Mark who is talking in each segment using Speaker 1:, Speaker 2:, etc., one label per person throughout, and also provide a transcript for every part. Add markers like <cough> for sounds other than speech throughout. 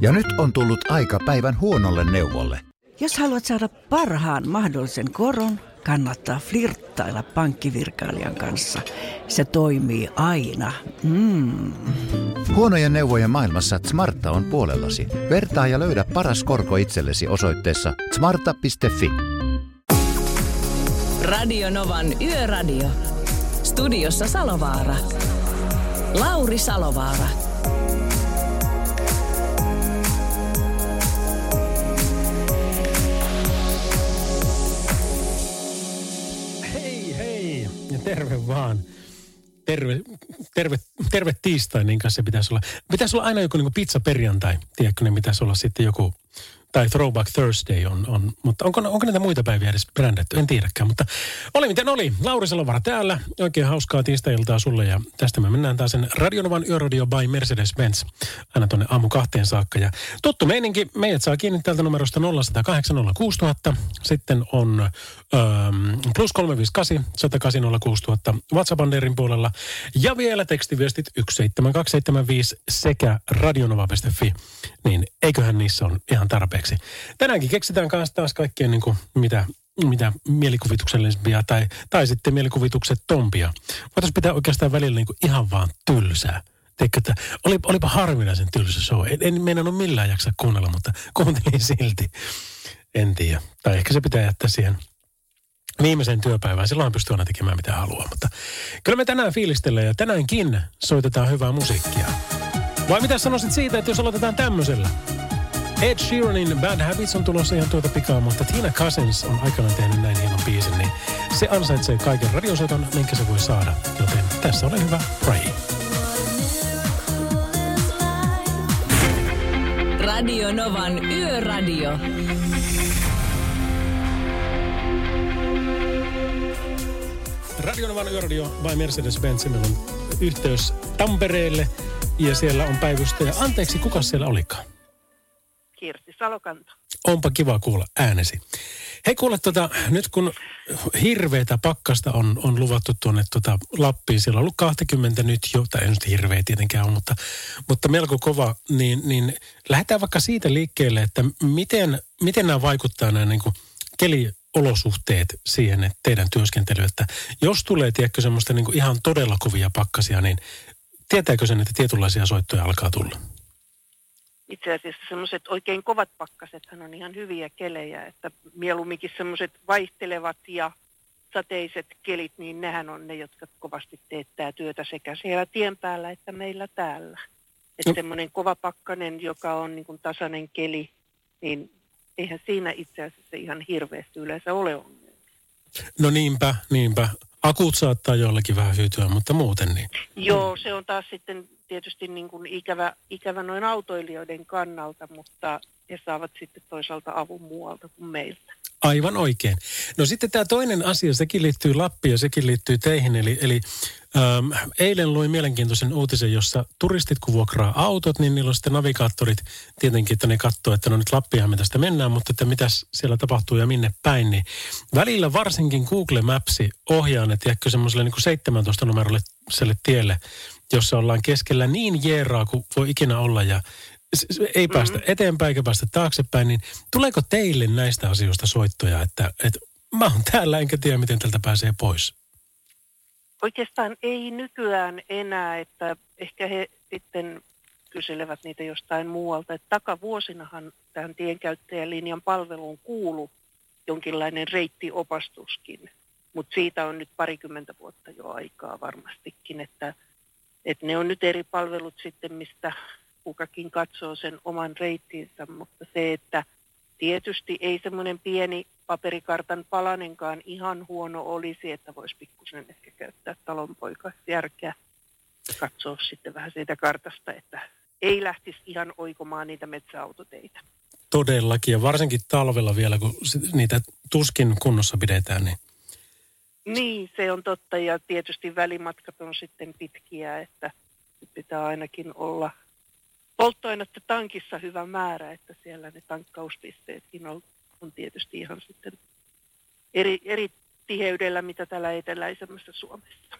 Speaker 1: Ja nyt on tullut aika päivän huonolle neuvolle.
Speaker 2: Jos haluat saada parhaan mahdollisen koron, kannattaa flirttailla pankkivirkailijan kanssa. Se toimii aina. Mm.
Speaker 1: Huonojen neuvojen maailmassa Smarta on puolellasi. Vertaa ja löydä paras korko itsellesi osoitteessa smarta.fi.
Speaker 3: Radio Novan Yöradio. Studiossa Salovaara. Lauri Salovaara.
Speaker 4: Terve vaan. Terve, terve, terve tiistai, niin kanssa se pitäisi olla. Pitäisi olla aina joku niin pizza perjantai, tiedätkö, niin pitäisi olla sitten joku tai Throwback Thursday on, on mutta onko, onko näitä muita päiviä edes brändätty? En tiedäkään, mutta oli miten oli. Lauri Salovara täällä. Oikein hauskaa tiistai-iltaa sulle ja tästä me mennään taas sen Radionovan Yöradio by Mercedes-Benz aina tuonne aamu kahteen saakka. Ja tuttu meininki, meidät saa kiinni täältä numerosta 0806000. Sitten on ähm, plus 358 108 WhatsApp-banderin puolella. Ja vielä tekstiviestit 17275 sekä radionova.fi. Niin eiköhän niissä on ihan tarpeeksi tarpeeksi. Tänäänkin keksitään kanssa taas kaikkea niin kuin, mitä, mitä mielikuvituksellisempia tai, tai sitten mielikuvituksettompia. Voitaisiin pitää oikeastaan välillä niin kuin ihan vaan tylsää. Teikö, että oli, olipa harvinaisen tylsä show. En, en meinannut millään jaksa kuunnella, mutta kuuntelin silti. En tiedä. Tai ehkä se pitää jättää siihen viimeiseen työpäivään. Silloin pystyy aina tekemään mitä haluaa. Mutta kyllä me tänään fiilistellään ja tänäänkin soitetaan hyvää musiikkia. Vai mitä sanoisit siitä, että jos aloitetaan tämmöisellä? Ed Sheeranin Bad Habits on tulossa ihan tuota pikaa, mutta Tina Cousins on aikanaan tehnyt näin hienon biisin, niin se ansaitsee kaiken radiosoton, minkä se voi saada. Joten tässä ole hyvä, Pray.
Speaker 3: Radio Novan Yöradio.
Speaker 4: Radio Novan Yöradio vai Mercedes-Benz. Meillä on yhteys Tampereelle ja siellä on päivystäjä. Anteeksi, kuka siellä olikaan?
Speaker 5: Kirsti Salokanta.
Speaker 4: Onpa kiva kuulla äänesi. Hei kuule, tota, nyt kun hirveätä pakkasta on, on luvattu tuonne tota Lappiin, siellä on ollut 20 nyt jo, tai ei nyt hirveä tietenkään ole, mutta, mutta melko kova, niin, niin lähdetään vaikka siitä liikkeelle, että miten, miten nämä vaikuttaa nämä niin kuin keliolosuhteet siihen että teidän työskentelyyn, että jos tulee, tiedätkö, semmoista niin kuin ihan todella kovia pakkasia, niin tietääkö sen, että tietynlaisia soittoja alkaa tulla?
Speaker 5: Itse asiassa semmoiset oikein kovat pakkasethan on ihan hyviä kelejä, että mieluumminkin semmoiset vaihtelevat ja sateiset kelit, niin nehän on ne, jotka kovasti teettää työtä sekä siellä tien päällä että meillä täällä. Että no. semmoinen kova pakkanen, joka on niin kuin tasainen keli, niin eihän siinä itse asiassa ihan hirveästi yleensä ole ongelmia.
Speaker 4: No niinpä, niinpä. Akut saattaa jollekin vähän hyytyä, mutta muuten niin.
Speaker 5: Joo, se on taas sitten tietysti niin kuin ikävä, ikävä noin autoilijoiden kannalta, mutta he saavat sitten toisaalta avun muualta kuin meiltä.
Speaker 4: Aivan oikein. No sitten tämä toinen asia, sekin liittyy Lappiin ja sekin liittyy teihin. Eli, eli ähm, eilen luin mielenkiintoisen uutisen, jossa turistit kun vuokraa autot, niin niillä on sitten navigaattorit tietenkin, että ne katsoo, että no nyt Lappiahan me tästä mennään, mutta että mitäs siellä tapahtuu ja minne päin. Niin välillä varsinkin Google Mapsi ohjaa ne, tiedätkö, semmoiselle niin kuin 17 numerolle tielle, jossa ollaan keskellä niin jeeraa kuin voi ikinä olla ja ei päästä mm-hmm. eteenpäin eikä päästä taaksepäin, niin tuleeko teille näistä asioista soittoja, että, että mä oon täällä enkä tiedä, miten tältä pääsee pois?
Speaker 5: Oikeastaan ei nykyään enää, että ehkä he sitten kyselevät niitä jostain muualta. Että takavuosinahan tähän tienkäyttäjälinjan palveluun kuulu jonkinlainen reittiopastuskin, mutta siitä on nyt parikymmentä vuotta jo aikaa varmastikin, että, että ne on nyt eri palvelut sitten, mistä kukakin katsoo sen oman reittinsä, mutta se, että tietysti ei semmoinen pieni paperikartan palanenkaan ihan huono olisi, että voisi pikkusen ehkä käyttää talonpoikaisjärkeä katsoa sitten vähän siitä kartasta, että ei lähtisi ihan oikomaan niitä metsäautoteitä.
Speaker 4: Todellakin, ja varsinkin talvella vielä, kun niitä tuskin kunnossa pidetään, niin...
Speaker 5: Niin, se on totta, ja tietysti välimatkat on sitten pitkiä, että pitää ainakin olla polttoainetta tankissa hyvä määrä, että siellä ne tankkauspisteetkin on, on tietysti ihan sitten eri, eri tiheydellä, mitä täällä eteläisemmässä Suomessa.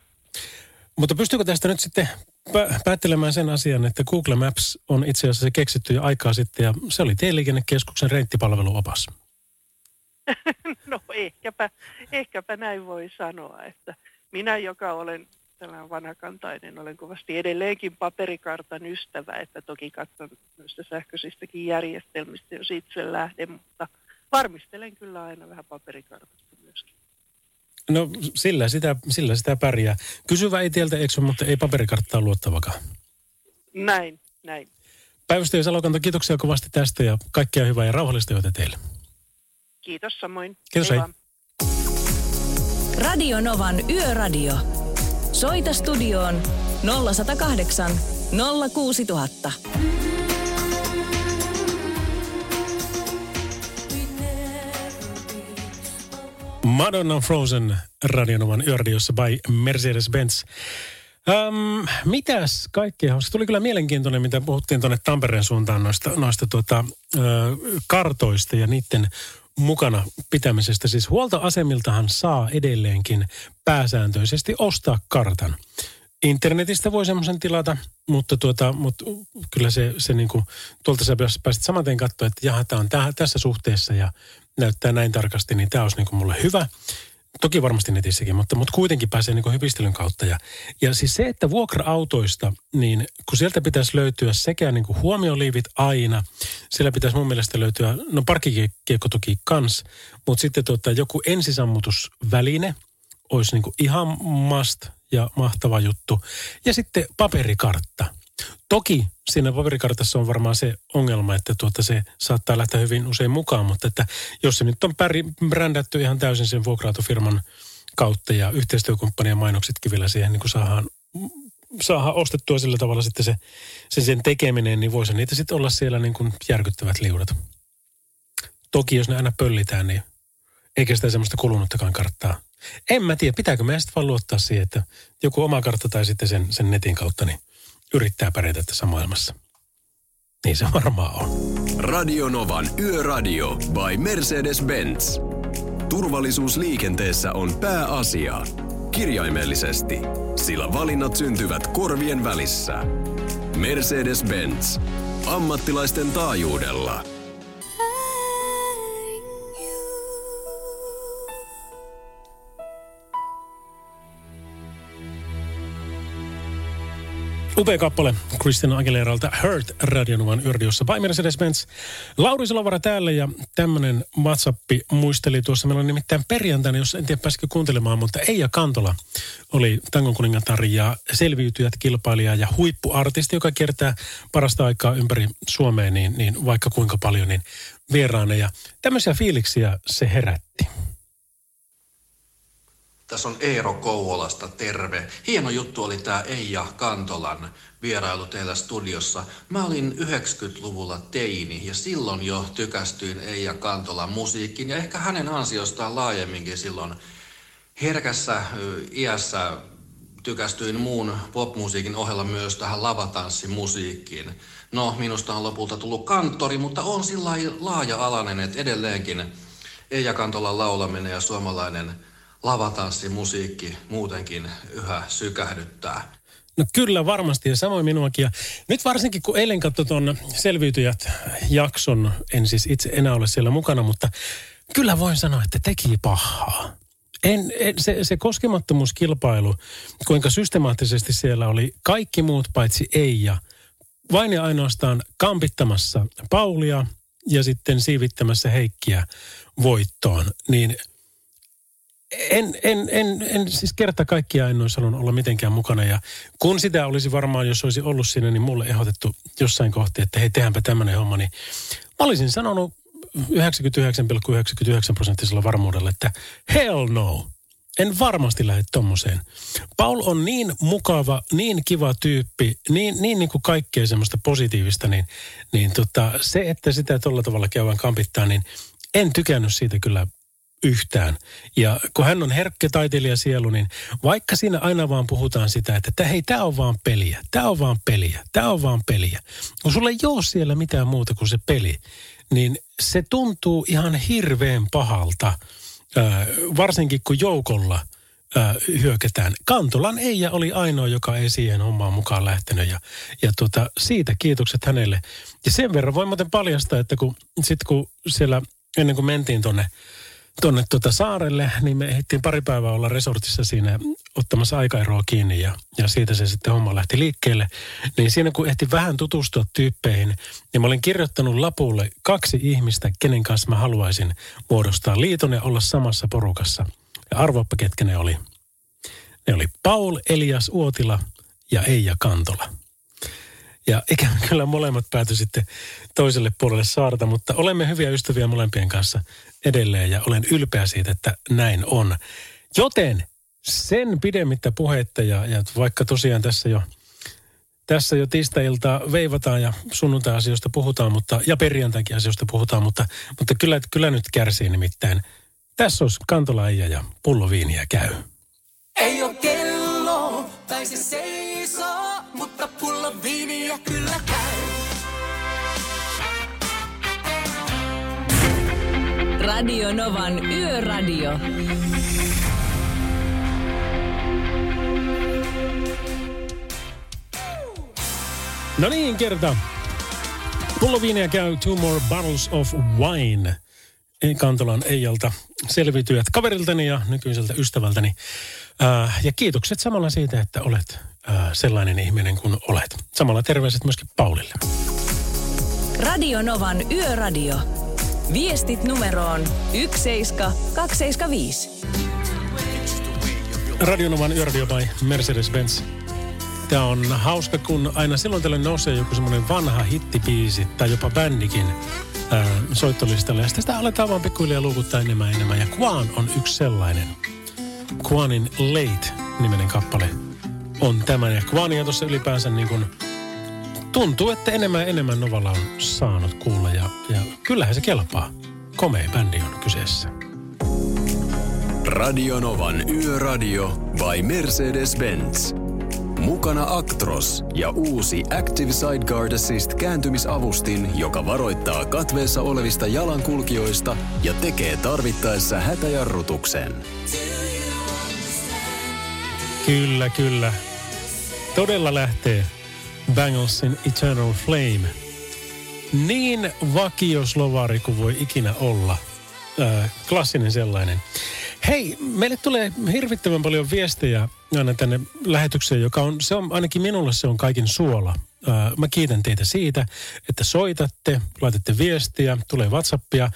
Speaker 4: Mutta pystyykö tästä nyt sitten pä- päättelemään sen asian, että Google Maps on itse asiassa keksitty jo aikaa sitten ja se oli Tieliikennekeskuksen renttipalveluopas. <laughs>
Speaker 5: No ehkäpä, ehkäpä näin voi sanoa, että minä, joka olen tällainen vanhakantainen, olen kovasti edelleenkin paperikartan ystävä, että toki katson noista sähköisistäkin järjestelmistä, jos itse lähden, mutta varmistelen kyllä aina vähän paperikartasta myöskin.
Speaker 4: No sillä sitä, sillä sitä pärjää. Kysyvä ei tieltä eksy, mutta ei paperikarttaa luottavakaan.
Speaker 5: Näin, näin.
Speaker 4: Päivystäjä Salokanta, kiitoksia kovasti tästä ja kaikkea hyvää ja rauhallista yötä teille.
Speaker 5: Kiitos samoin.
Speaker 4: Kiitos, hei.
Speaker 5: vaan.
Speaker 3: Radio Novan Yöradio. Soita studioon 0108 06000.
Speaker 4: Madonna Frozen Radionovan yöradiossa by Mercedes-Benz. Öm, mitäs kaikkea? Se tuli kyllä mielenkiintoinen, mitä puhuttiin tuonne Tampereen suuntaan noista, noista tuota, ö, kartoista ja niiden mukana pitämisestä. Siis huoltoasemiltahan saa edelleenkin pääsääntöisesti ostaa kartan. Internetistä voi semmoisen tilata, mutta, tuota, mutta kyllä se, se niin kuin, tuolta sä pääsit saman tien katsoa, että jaha, tämä on tässä suhteessa ja näyttää näin tarkasti, niin tämä olisi niin kuin mulle hyvä. Toki varmasti netissäkin, mutta, mutta kuitenkin pääsee niin kuin hypistelyn kautta. Ja, ja siis se, että vuokra-autoista, niin kun sieltä pitäisi löytyä sekä niin kuin huomioliivit aina, siellä pitäisi mun mielestä löytyä, no parkkikiekko toki kans, mutta sitten tuota, joku ensisammutusväline olisi niin kuin ihan must ja mahtava juttu. Ja sitten paperikartta. Toki siinä paperikartassa on varmaan se ongelma, että tuota se saattaa lähteä hyvin usein mukaan, mutta että jos se nyt on päri, brändätty ihan täysin sen vuokra-autofirman kautta ja yhteistyökumppanien mainoksetkin vielä siihen niin kuin saadaan, saadaan ostettua sillä tavalla sitten se, sen, sen tekeminen, niin voisi niitä sitten olla siellä niin kuin järkyttävät liudat. Toki jos ne aina pöllitään, niin eikä sitä semmoista kulunuttakaan karttaa. En mä tiedä, pitääkö meidän sitten vaan luottaa siihen, että joku oma kartta tai sitten sen, sen netin kautta, niin yrittää pärjätä tässä maailmassa. Niin se varmaan on.
Speaker 6: Radio Novan Yöradio by Mercedes-Benz. Turvallisuus liikenteessä on pääasia. Kirjaimellisesti, sillä valinnat syntyvät korvien välissä. Mercedes-Benz. Ammattilaisten taajuudella.
Speaker 4: Upea kappale Christian Aguileralta Hurt Radionuvan yöradiossa by Mercedes-Benz. Lauri Salovara täällä ja tämmönen WhatsApp muisteli tuossa. Meillä on nimittäin perjantaina, jos en tiedä pääsikö kuuntelemaan, mutta Eija Kantola oli Tangon kuningatar ja selviytyjät kilpailija ja huippuartisti, joka kiertää parasta aikaa ympäri Suomeen, niin, niin vaikka kuinka paljon, niin vieraana. Ja tämmöisiä fiiliksiä se herätti.
Speaker 7: Tässä on Eero Kouvolasta, terve. Hieno juttu oli tämä Eija Kantolan vierailu teillä studiossa. Mä olin 90-luvulla teini ja silloin jo tykästyin Eija Kantolan musiikkiin ja ehkä hänen ansiostaan laajemminkin silloin herkässä iässä tykästyin muun popmusiikin ohella myös tähän lavatanssimusiikkiin. No, minusta on lopulta tullut kanttori, mutta on sillä laaja-alainen, että edelleenkin Eija Kantolan laulaminen ja suomalainen lavatanssimusiikki muutenkin yhä sykähdyttää.
Speaker 4: No kyllä varmasti ja samoin minuakin. Ja nyt varsinkin kun eilen katsoin tuon Selviytyjät-jakson, en siis itse enää ole siellä mukana, mutta kyllä voin sanoa, että teki pahaa. En, en, se, se koskemattomuuskilpailu, kuinka systemaattisesti siellä oli kaikki muut paitsi Eija, vain ja ainoastaan kampittamassa Paulia ja sitten siivittämässä Heikkiä voittoon, niin – en, en, en, en siis kerta kaikkiaan en olisi halunnut olla mitenkään mukana. Ja kun sitä olisi varmaan, jos olisi ollut siinä, niin mulle ehdotettu jossain kohti, että hei, tehdäänpä tämmöinen homma, niin mä olisin sanonut 99,99 prosenttisella varmuudella, että hell no. En varmasti lähde tommoseen. Paul on niin mukava, niin kiva tyyppi, niin, niin, niin kuin kaikkea semmoista positiivista, niin, niin tota, se, että sitä tuolla tavalla käydään kampittaa, niin en tykännyt siitä kyllä yhtään. Ja kun hän on herkkä taiteilija sielu, niin vaikka siinä aina vaan puhutaan sitä, että hei, tämä on vaan peliä, tämä on vaan peliä, tämä on vaan peliä. Kun sulla ei ole siellä mitään muuta kuin se peli, niin se tuntuu ihan hirveän pahalta, varsinkin kun joukolla ää, hyökätään. Kantolan Eija oli ainoa, joka ei siihen hommaan mukaan lähtenyt ja, ja tota, siitä kiitokset hänelle. Ja sen verran voi muuten paljastaa, että kun, sit kun siellä ennen kuin mentiin tonne tuonne tuota saarelle, niin me ehdittiin pari päivää olla resortissa siinä ottamassa aikaeroa kiinni ja, ja siitä se sitten homma lähti liikkeelle. Niin siinä kun ehti vähän tutustua tyyppeihin, niin mä olin kirjoittanut lapulle kaksi ihmistä, kenen kanssa mä haluaisin muodostaa liiton ja olla samassa porukassa. Ja arvoappa ketkä ne oli. Ne oli Paul Elias Uotila ja Eija Kantola. Ja ikävä kyllä molemmat päätyi sitten toiselle puolelle saarta, mutta olemme hyviä ystäviä molempien kanssa edelleen ja olen ylpeä siitä, että näin on. Joten sen pidemmittä puhetta ja, ja vaikka tosiaan tässä jo tässä jo tiistailta veivataan ja sunnuntai-asioista puhutaan, mutta, ja perjantainkin asioista puhutaan, mutta, mutta kyllä, kyllä nyt kärsii nimittäin. Tässä olisi Kantola ja pullo viiniä käy.
Speaker 8: Ei ole kello, tai se seisoo, mutta pullo viiniä kyllä käy.
Speaker 3: Radio Novan Yöradio.
Speaker 4: No niin, kerta. Pullo viiniä käy Two More Bottles of Wine. Kantolan Eijalta selviytyjät kaveriltani ja nykyiseltä ystävältäni. Äh, ja kiitokset samalla siitä, että olet äh, sellainen ihminen kuin olet. Samalla terveiset myöskin Paulille.
Speaker 3: Radio Novan Yöradio. Viestit numeroon 17275.
Speaker 4: Radionovan Yöradio by Mercedes-Benz. Tämä on hauska, kun aina silloin tällöin nousee joku semmoinen vanha hittipiisi tai jopa bändikin ää, soittolistalle. Ja sitten sitä aletaan vaan pikkuhiljaa luukuttaa enemmän ja enemmän. Ja Quan on yksi sellainen. Quanin Late-nimenen kappale on tämä. Ja Quania tuossa ylipäänsä niin kuin tuntuu, että enemmän ja enemmän Novalla on saanut kuulla. Ja, ja kyllähän se kelpaa. Komea bändi on kyseessä.
Speaker 6: Radio Novan Yöradio by Mercedes-Benz. Mukana Actros ja uusi Active Sideguard Assist kääntymisavustin, joka varoittaa katveessa olevista jalankulkijoista ja tekee tarvittaessa hätäjarrutuksen.
Speaker 4: Kyllä, kyllä. Todella lähtee Banglesin Eternal Flame. Niin vakioslovari kuin voi ikinä olla. Äh, klassinen sellainen. Hei, meille tulee hirvittävän paljon viestejä aina tänne lähetykseen, joka on, se on ainakin minulle se on kaikin suola. Äh, mä kiitän teitä siitä, että soitatte, laitatte viestiä, tulee Whatsappia.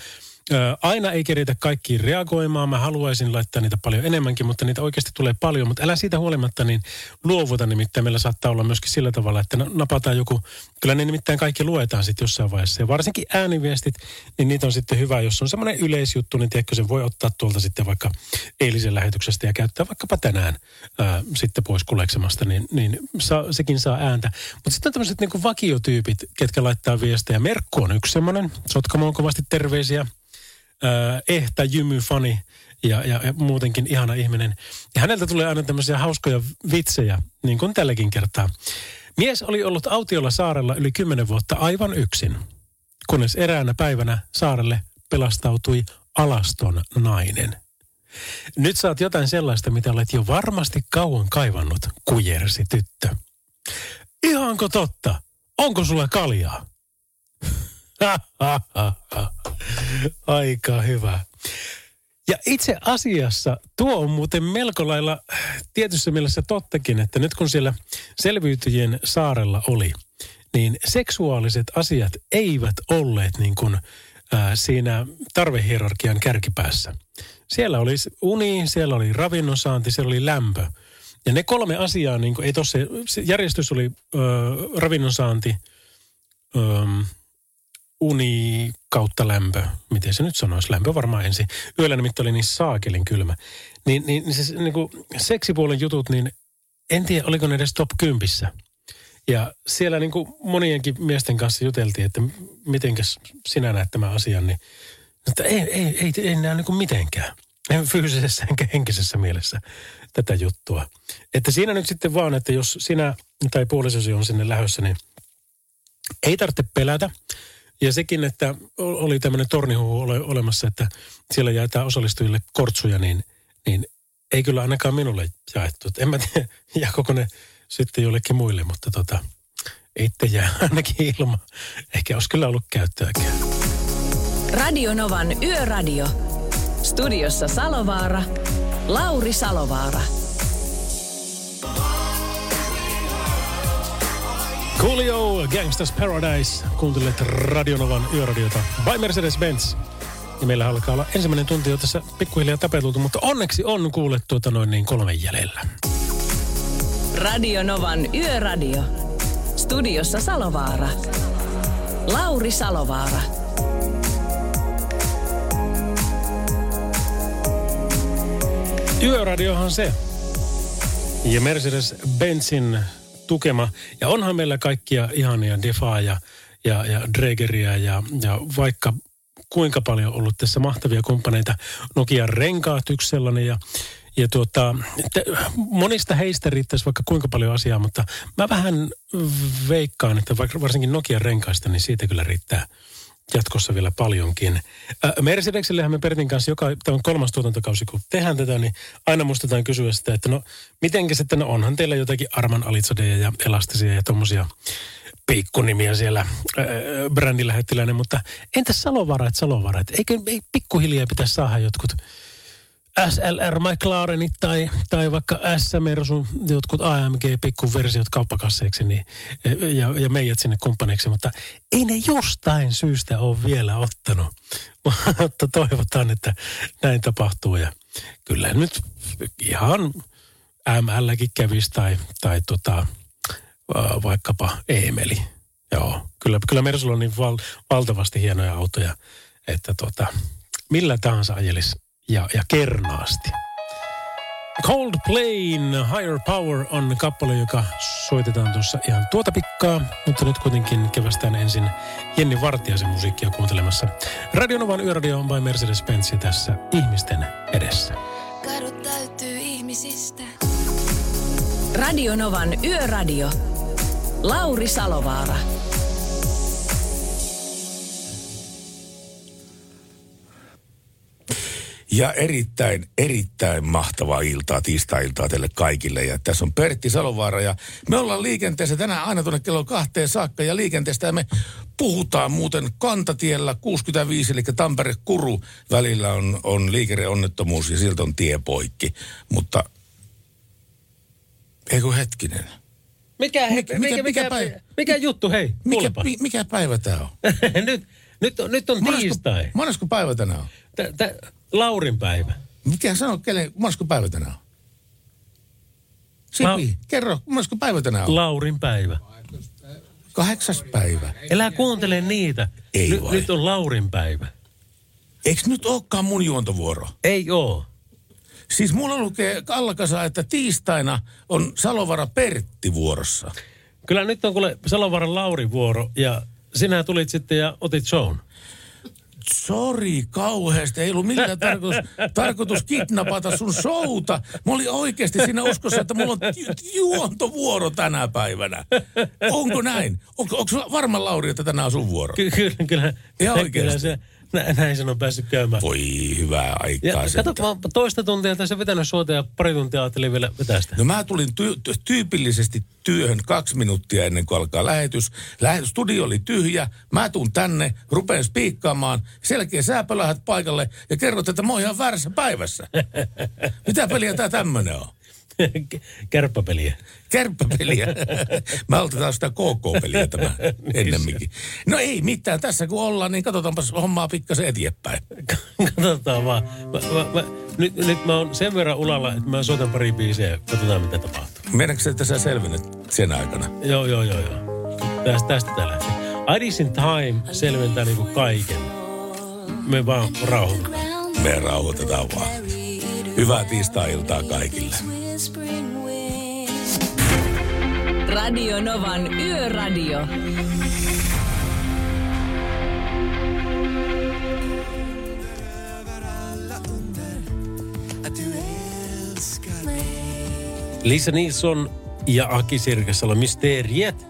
Speaker 4: Aina ei keritä kaikkiin reagoimaan. Mä haluaisin laittaa niitä paljon enemmänkin, mutta niitä oikeasti tulee paljon. Mutta älä siitä huolimatta niin luovuta nimittäin. Meillä saattaa olla myöskin sillä tavalla, että napataan joku. Kyllä ne nimittäin kaikki luetaan sitten jossain vaiheessa. Ja varsinkin ääniviestit, niin niitä on sitten hyvä. Jos on semmoinen yleisjuttu, niin tiedätkö, sen voi ottaa tuolta sitten vaikka eilisen lähetyksestä ja käyttää vaikkapa tänään ää, sitten pois kuleksemasta, niin, niin saa, sekin saa ääntä. Mutta sitten on tämmöiset niin vakiotyypit, ketkä laittaa viestejä. Merkku on yksi semmoinen. Sotkamo on kovasti terveisiä äh, ehtä jymyfani ja, ja, ja muutenkin ihana ihminen. Ja häneltä tulee aina tämmöisiä hauskoja vitsejä, niin kuin tälläkin kertaa. Mies oli ollut autiolla saarella yli kymmenen vuotta aivan yksin, kunnes eräänä päivänä saarelle pelastautui alaston nainen. Nyt saat jotain sellaista, mitä olet jo varmasti kauan kaivannut, kujersi tyttö. Ihanko totta? Onko sulla kaljaa? <laughs> Aika hyvä. Ja itse asiassa tuo on muuten melko lailla tietyssä mielessä tottakin, että nyt kun siellä selviytyjien saarella oli, niin seksuaaliset asiat eivät olleet niin kuin siinä tarvehierarkian kärkipäässä. Siellä oli uni, siellä oli ravinnonsaanti, siellä oli lämpö. Ja ne kolme asiaa, niin kuin, ei tossa, järjestys oli ö, ravinnonsaanti, uni kautta lämpö, miten se nyt sanoisi, lämpö varmaan ensin. Yöllä nimittäin oli niin saakelin kylmä. Niin, niin, niin se niin kuin seksipuolen jutut, niin en tiedä, oliko ne edes top kympissä. Ja siellä niin kuin monienkin miesten kanssa juteltiin, että mitenkäs sinä näet tämän asian, niin että ei, ei, ei, ei näe niin kuin mitenkään. En fyysisessä enkä henkisessä mielessä tätä juttua. Että siinä nyt sitten vaan, että jos sinä tai puolisosi on sinne lähössä, niin ei tarvitse pelätä. Ja sekin, että oli tämmöinen tornihuhu ole, olemassa, että siellä jaetaan osallistujille kortsuja, niin, niin ei kyllä ainakaan minulle jaettu. Et En mä tiedä, <laughs> jakoko ne sitten jollekin muille, mutta tota, itse jää <laughs> ainakin ilman. Ehkä olisi kyllä ollut käyttöäkään.
Speaker 3: Radio Novan Yöradio. Studiossa Salovaara. Lauri Salovaara.
Speaker 4: Coolio, Gangsters Paradise. Kuuntelet Radionovan yöradiota by Mercedes-Benz. Ja meillä alkaa olla ensimmäinen tunti jo tässä pikkuhiljaa tapetultu, mutta onneksi on kuullut tuota noin niin kolmen jäljellä.
Speaker 3: Radio Novan Yöradio. Studiossa Salovaara. Lauri Salovaara.
Speaker 4: Yöradiohan se. Ja Mercedes-Benzin tukema. Ja onhan meillä kaikkia ihania Defaa ja, ja, ja Dregeria ja, ja vaikka kuinka paljon ollut tässä mahtavia kumppaneita. Nokian renkaat yksi sellainen ja, ja tuota, te, monista heistä riittäisi vaikka kuinka paljon asiaa, mutta mä vähän veikkaan, että vaikka varsinkin Nokian renkaista, niin siitä kyllä riittää jatkossa vielä paljonkin. Äh, Mercedesellehän me Pertin kanssa, joka, tämä on kolmas tuotantokausi, kun tehdään tätä, niin aina muistetaan kysyä sitä, että no mitenkä sitten, no onhan teillä jotakin Arman Alitsodeja ja Elastisia ja tommosia pikkunimiä siellä äh, brändilähettiläinen, mutta entäs Salovarat, Salovarat? Eikö ei pikkuhiljaa pitäisi saada jotkut SLR McLarenit tai, tai vaikka S-Mersun jotkut AMG-pikkuversiot kauppakasseiksi niin, ja, ja meidät sinne kumppaneiksi, mutta ei ne jostain syystä ole vielä ottanut. <laughs> Mutta toivotaan, että näin tapahtuu ja kyllä nyt ihan MLkin kävisi tai, tai tota, vaikkapa Eemeli. Joo, kyllä, kyllä Mersulla on niin val, valtavasti hienoja autoja, että tota, millä tahansa ajelisi ja, ja kernaasti. Coldplayn Higher Power on kappale, joka soitetaan tuossa ihan tuota pikkaa, mutta nyt kuitenkin kevästään ensin Jenni Vartiaisen musiikkia kuuntelemassa. Radionovan yöradio on vain Mercedes-Benz tässä ihmisten edessä.
Speaker 9: Kadut täyttyy ihmisistä.
Speaker 3: Radio Novan Yöradio. Lauri Salovaara.
Speaker 10: Ja erittäin, erittäin mahtavaa iltaa, tiistai-iltaa teille kaikille. Ja tässä on Pertti Salovaara ja me ollaan liikenteessä tänään aina tuonne kello kahteen saakka. Ja liikenteestä me puhutaan muuten kantatiellä 65, eli Tampere-Kuru välillä on, on liikenneonnettomuus ja siltä on tie poikki. Mutta eikö hetkinen.
Speaker 4: Mikä,
Speaker 10: Mikä- mikä- mikä päivä?
Speaker 4: mikä juttu, hei,
Speaker 10: Mikä, mi, mikä päivä tämä on? <laughs>
Speaker 4: nyt, nyt, on, nyt on tiistai.
Speaker 10: Monesko päivä tänään on?
Speaker 4: Tä, tä, Laurin päivä.
Speaker 10: Mikä sano, kelle, monesko päivä tänään on? Sipi,
Speaker 4: Mä-
Speaker 10: kerro, monesko päivä tänään on?
Speaker 4: Laurin päivä.
Speaker 10: Kahdeksas päivä.
Speaker 4: Elää kuuntele niitä.
Speaker 10: Ei vai?
Speaker 4: nyt on Laurin päivä.
Speaker 10: Eikö nyt olekaan mun juontovuoro?
Speaker 4: Ei oo.
Speaker 10: Siis mulla lukee Kallakasa, että tiistaina on Salovara Pertti vuorossa.
Speaker 4: Kyllä nyt on kuule Salovaaran Laurin vuoro ja sinä tulit sitten ja otit shown.
Speaker 10: Sori kauheasti, ei ollut millään tarkoitus, <laughs> tarkoitus kidnapata sun showta. Mä olin oikeasti siinä uskossa, että mulla on ju- juontovuoro tänä päivänä. Onko näin? Onko, onko varma Lauri, että tänään on sun vuoro?
Speaker 4: Ky- kyllä, kyllä. Kyllä
Speaker 10: oikeasti?
Speaker 4: se, nä, näin sen on päässyt käymään.
Speaker 10: Voi hyvää
Speaker 4: Ja
Speaker 10: aikaa
Speaker 4: kato,
Speaker 10: sentään.
Speaker 4: mä toista tuntia tässä vetänyt suota ja pari tuntia ajattelin vielä vetää sitä.
Speaker 10: No mä tulin ty- ty- tyypillisesti työhön kaksi minuuttia ennen kuin alkaa lähetys. Lähetys, studio oli tyhjä. Mä tuun tänne, rupean spiikkaamaan. Selkeä sä pölähät paikalle ja kerrot, että mä oon ihan väärässä päivässä. <laughs> Mitä peliä tää tämmönen on? <laughs>
Speaker 4: Kärppäpeliä.
Speaker 10: Kärppäpeliä. <laughs> Mä otetaan sitä KK-peliä tämä <laughs> ennemminkin. No ei mitään. Tässä kun ollaan, niin katsotaanpas hommaa pikkasen eteenpäin.
Speaker 4: Katsotaan vaan. Mä, mä, mä, nyt, nyt mä oon sen verran ulalla, että mä soitan pari biisiä ja katsotaan mitä tapahtuu.
Speaker 10: Meneekö että sä selvennet sen aikana?
Speaker 4: Joo, joo, joo, joo. Tästä, tästä tää lähtee. Iris in Time selventää niinku kaiken. Me vaan rauhoitetaan.
Speaker 10: Me rauhoitetaan vaan. Hyvää tiistai-iltaa kaikille.
Speaker 3: Radio Novan Yöradio.
Speaker 4: Lisa Nilsson ja Aki Sirkasalo Mysteriet.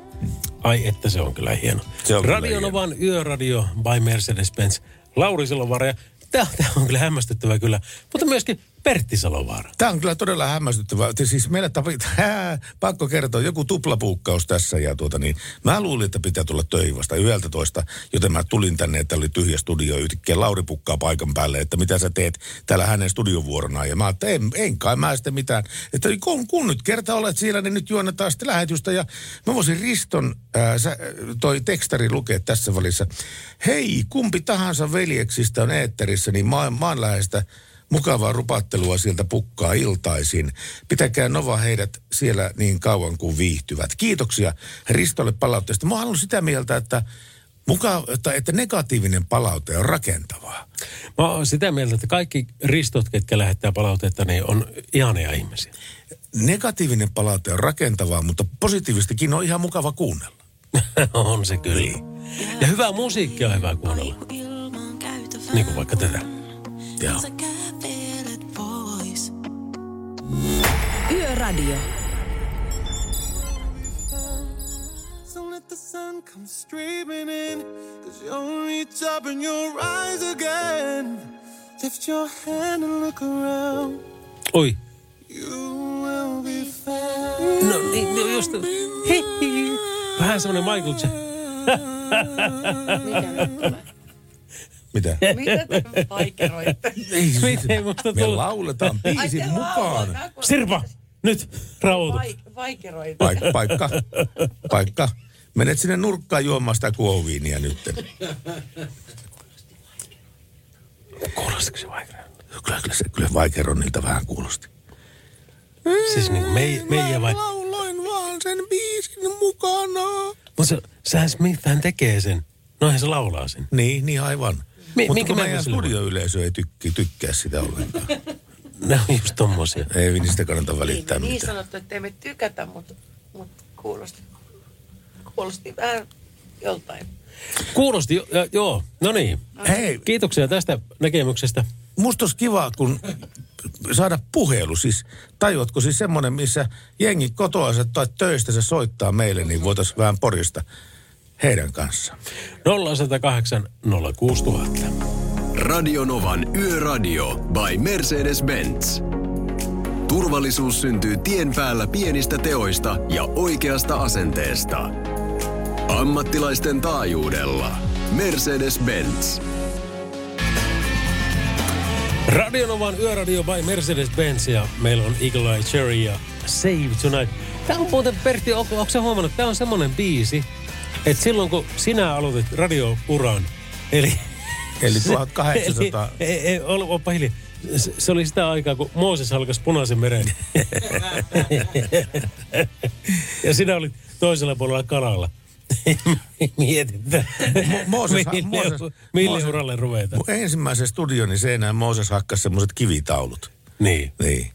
Speaker 4: Ai että se on kyllä hieno.
Speaker 10: Se on kyllä
Speaker 4: Radio
Speaker 10: hieno.
Speaker 4: Novan Yöradio by Mercedes-Benz. Lauri Silovara. Tämä, tämä on kyllä hämmästyttävä kyllä. Mutta myöskin Pertti Salovaara.
Speaker 10: Tämä on kyllä todella hämmästyttävää. Siis meillä <laughs> hää, pakko kertoa, joku tuplapuukkaus tässä ja tuota niin. Mä luulin, että pitää tulla töihin vasta 11, joten mä tulin tänne, että oli tyhjä studio yhtäkkiä Lauri pukkaa paikan päälle, että mitä sä teet täällä hänen studiovuoronaan. Ja mä ajattelin, en, en kai mä sitten mitään. Että kun, kun nyt kerta olet siellä, niin nyt juonnetaan sitten lähetystä. Ja mä voisin Riston, ää, sä, toi tekstari lukea tässä välissä. Hei, kumpi tahansa veljeksistä on eetterissä, niin maan, maanläheistä mukavaa rupattelua sieltä pukkaa iltaisin. Pitäkää Nova heidät siellä niin kauan kuin viihtyvät. Kiitoksia Ristolle palautteesta. Mä olen sitä mieltä, että, muka, että, että negatiivinen palaute on rakentavaa.
Speaker 4: Mä oon sitä mieltä, että kaikki ristot, ketkä lähettää palautetta, niin on ihania ihmisiä.
Speaker 10: Negatiivinen palaute on rakentavaa, mutta positiivistakin on ihan mukava kuunnella. <laughs>
Speaker 4: on se kyllä. Ja hyvää musiikkia on hyvä kuunnella. Niin kuin vaikka tätä.
Speaker 10: Joo.
Speaker 3: Yöradio.
Speaker 8: So let the sun come streaming in. Cause you'll reach up and you'll rise again. Lift your hand and look around.
Speaker 4: Oi.
Speaker 8: You will be found.
Speaker 4: No niin, no just... Hei, hei. Vähän semmonen Michael Jackson.
Speaker 10: Mitä?
Speaker 2: Mitä te vaikeroitte?
Speaker 10: Ei,
Speaker 4: Miten musta
Speaker 10: me lauletaan biisin mukaan.
Speaker 4: Sirpa, nyt rauhoitu.
Speaker 2: Vaikeroitte.
Speaker 10: Paikka, paikka, paikka. Menet sinne nurkkaan juomaan sitä kuohuviiniä nyt.
Speaker 4: Kuulostiko se vaikea?
Speaker 10: Kyllä, kyllä, se, kyllä Vaikeronilta vähän kuulosti.
Speaker 4: Siis niin me, meidän vai...
Speaker 10: Lauloin vaan sen biisin mukana.
Speaker 4: Mutta se, sähän Smith, hän tekee sen. Noihän se laulaa sen.
Speaker 10: Niin, niin aivan.
Speaker 4: Mi-
Speaker 10: Mutta
Speaker 4: minkä
Speaker 10: kun meidän studioyleisö ei tykki, tykkää sitä ollenkaan.
Speaker 4: Ne on just tommosia.
Speaker 10: ei niistä kannata välittää
Speaker 2: Niin
Speaker 10: mitään.
Speaker 2: sanottu, että emme tykätä, mutta, mutta kuulosti, kuulosti vähän joltain.
Speaker 4: Kuulosti, jo, joo. No niin.
Speaker 10: Hei,
Speaker 4: Kiitoksia tästä näkemyksestä.
Speaker 10: musta olisi kiva, kun saada puhelu. Siis, tajuatko siis semmoinen, missä jengi kotoa tai töistä se soittaa meille, niin voitaisiin vähän porista heidän kanssaan.
Speaker 4: 0108 06000.
Speaker 6: Radionovan Yöradio by Mercedes-Benz. Turvallisuus syntyy tien päällä pienistä teoista ja oikeasta asenteesta. Ammattilaisten taajuudella. Mercedes-Benz.
Speaker 4: Radionovan Yöradio by Mercedes-Benz ja meillä on Eagle Eye Cherry ja Save Tonight. Tämä on muuten, Pertti, onko, onko sä huomannut, tämä on semmoinen biisi, että silloin kun sinä aloitit radiouran, eli...
Speaker 10: Eli
Speaker 4: se-
Speaker 10: 1800. <laughs>
Speaker 4: Eli, ei, ei, ol- oppa hiljaa. Se, se oli sitä aikaa, kun Mooses alkaisi punaisen meren. <laughs> ja sinä olit toisella puolella kanalla. <laughs> Mietittä.
Speaker 10: Mooses-
Speaker 4: mille,
Speaker 10: Mooses-
Speaker 4: mille
Speaker 10: Mooses-
Speaker 4: uralle ruvetaan.
Speaker 10: Ensimmäisen studioni seinään Mooses hakkasi semmoiset kivitaulut.
Speaker 4: Niin.
Speaker 10: Niin.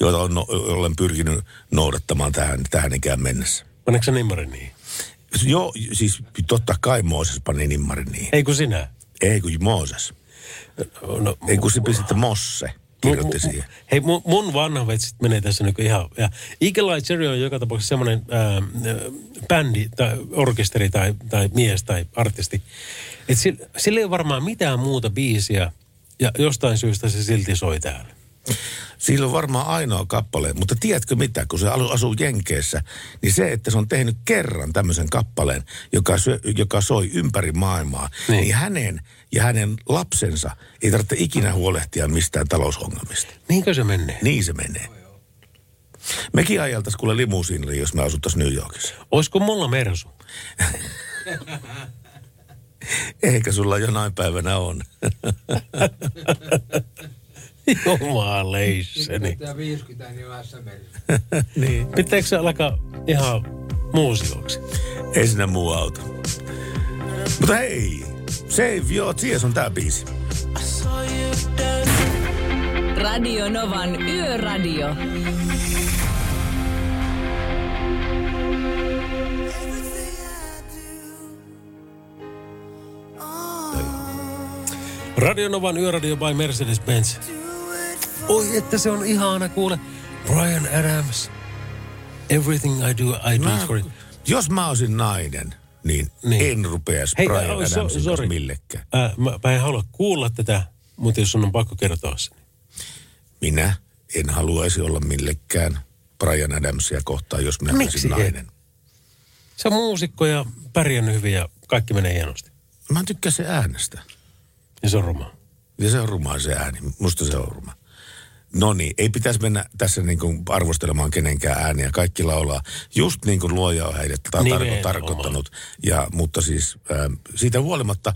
Speaker 10: Joita on, no, olen pyrkinyt noudattamaan tähän, tähän ikään mennessä.
Speaker 4: Paneeko se nimmari niin?
Speaker 10: Joo, siis totta kai Mooses pani nimmarin niin.
Speaker 4: Ei kun sinä.
Speaker 10: Ei kun Mooses.
Speaker 4: No,
Speaker 10: Ei kun se pisti Mosse, kirjoitti
Speaker 4: Mu- mu-
Speaker 10: siihen.
Speaker 4: Hei, mun, mun vanha vetsit menee tässä nyt ihan... Ja Eagle Eye Cherry on joka tapauksessa semmoinen ää, ää, bändi tai orkesteri tai, tai mies tai artisti. Että sillä, sillä ei ole varmaan mitään muuta biisiä ja jostain syystä se silti soi täällä.
Speaker 10: Sillä on varmaan ainoa kappale, mutta tiedätkö mitä, kun se asuu Jenkeissä, niin se, että se on tehnyt kerran tämmöisen kappaleen, joka, syö, joka soi ympäri maailmaa, niin. niin hänen ja hänen lapsensa ei tarvitse ikinä huolehtia mistään talousongelmista.
Speaker 4: Niinkö se menee?
Speaker 10: Niin se menee. Mekin ajeltaisiin kuule limusiinille, jos me asuttaisiin New Yorkissa.
Speaker 4: Olisiko mulla mersu?
Speaker 10: Eikä sulla jonain päivänä on. <laughs> <laughs>
Speaker 11: 50 niin on <laughs>
Speaker 10: niin.
Speaker 4: Pitääkö se alkaa ihan muusioksi?
Speaker 10: Ei sinä muu auta. Mutta hei, Save Your Tears on tää biisi.
Speaker 3: Radio Novan Yöradio.
Speaker 4: Radionovan Yöradio by Mercedes-Benz. Oi, että se on ihana kuule. Brian Adams. Everything I do, I do for it.
Speaker 10: Jos mä olisin nainen,
Speaker 4: niin,
Speaker 10: Niin. en rupeaisi
Speaker 4: Hei,
Speaker 10: Brian
Speaker 4: oh, so-
Speaker 10: Adamsin
Speaker 4: sorry.
Speaker 10: kanssa millekään.
Speaker 4: Äh, mä, mä en halua kuulla tätä, mutta jos sun on pakko kertoa sen.
Speaker 10: minä en haluaisi olla millekään Brian Adamsia kohtaan, jos minä
Speaker 4: Miksi
Speaker 10: olisin nainen.
Speaker 4: Se on muusikko ja pärjännyt hyvin ja kaikki menee hienosti.
Speaker 10: Mä en tykkää se äänestä.
Speaker 4: Ja se on ruma.
Speaker 10: Ja se on ruma se ääni. Musta se on ruma. No niin, ei pitäisi mennä tässä niin kuin arvostelemaan kenenkään ääniä. Kaikki laulaa just niin kuin luoja on heidät tar-
Speaker 4: Nimenomaan.
Speaker 10: tarkoittanut. Ja, mutta siis äh, siitä huolimatta,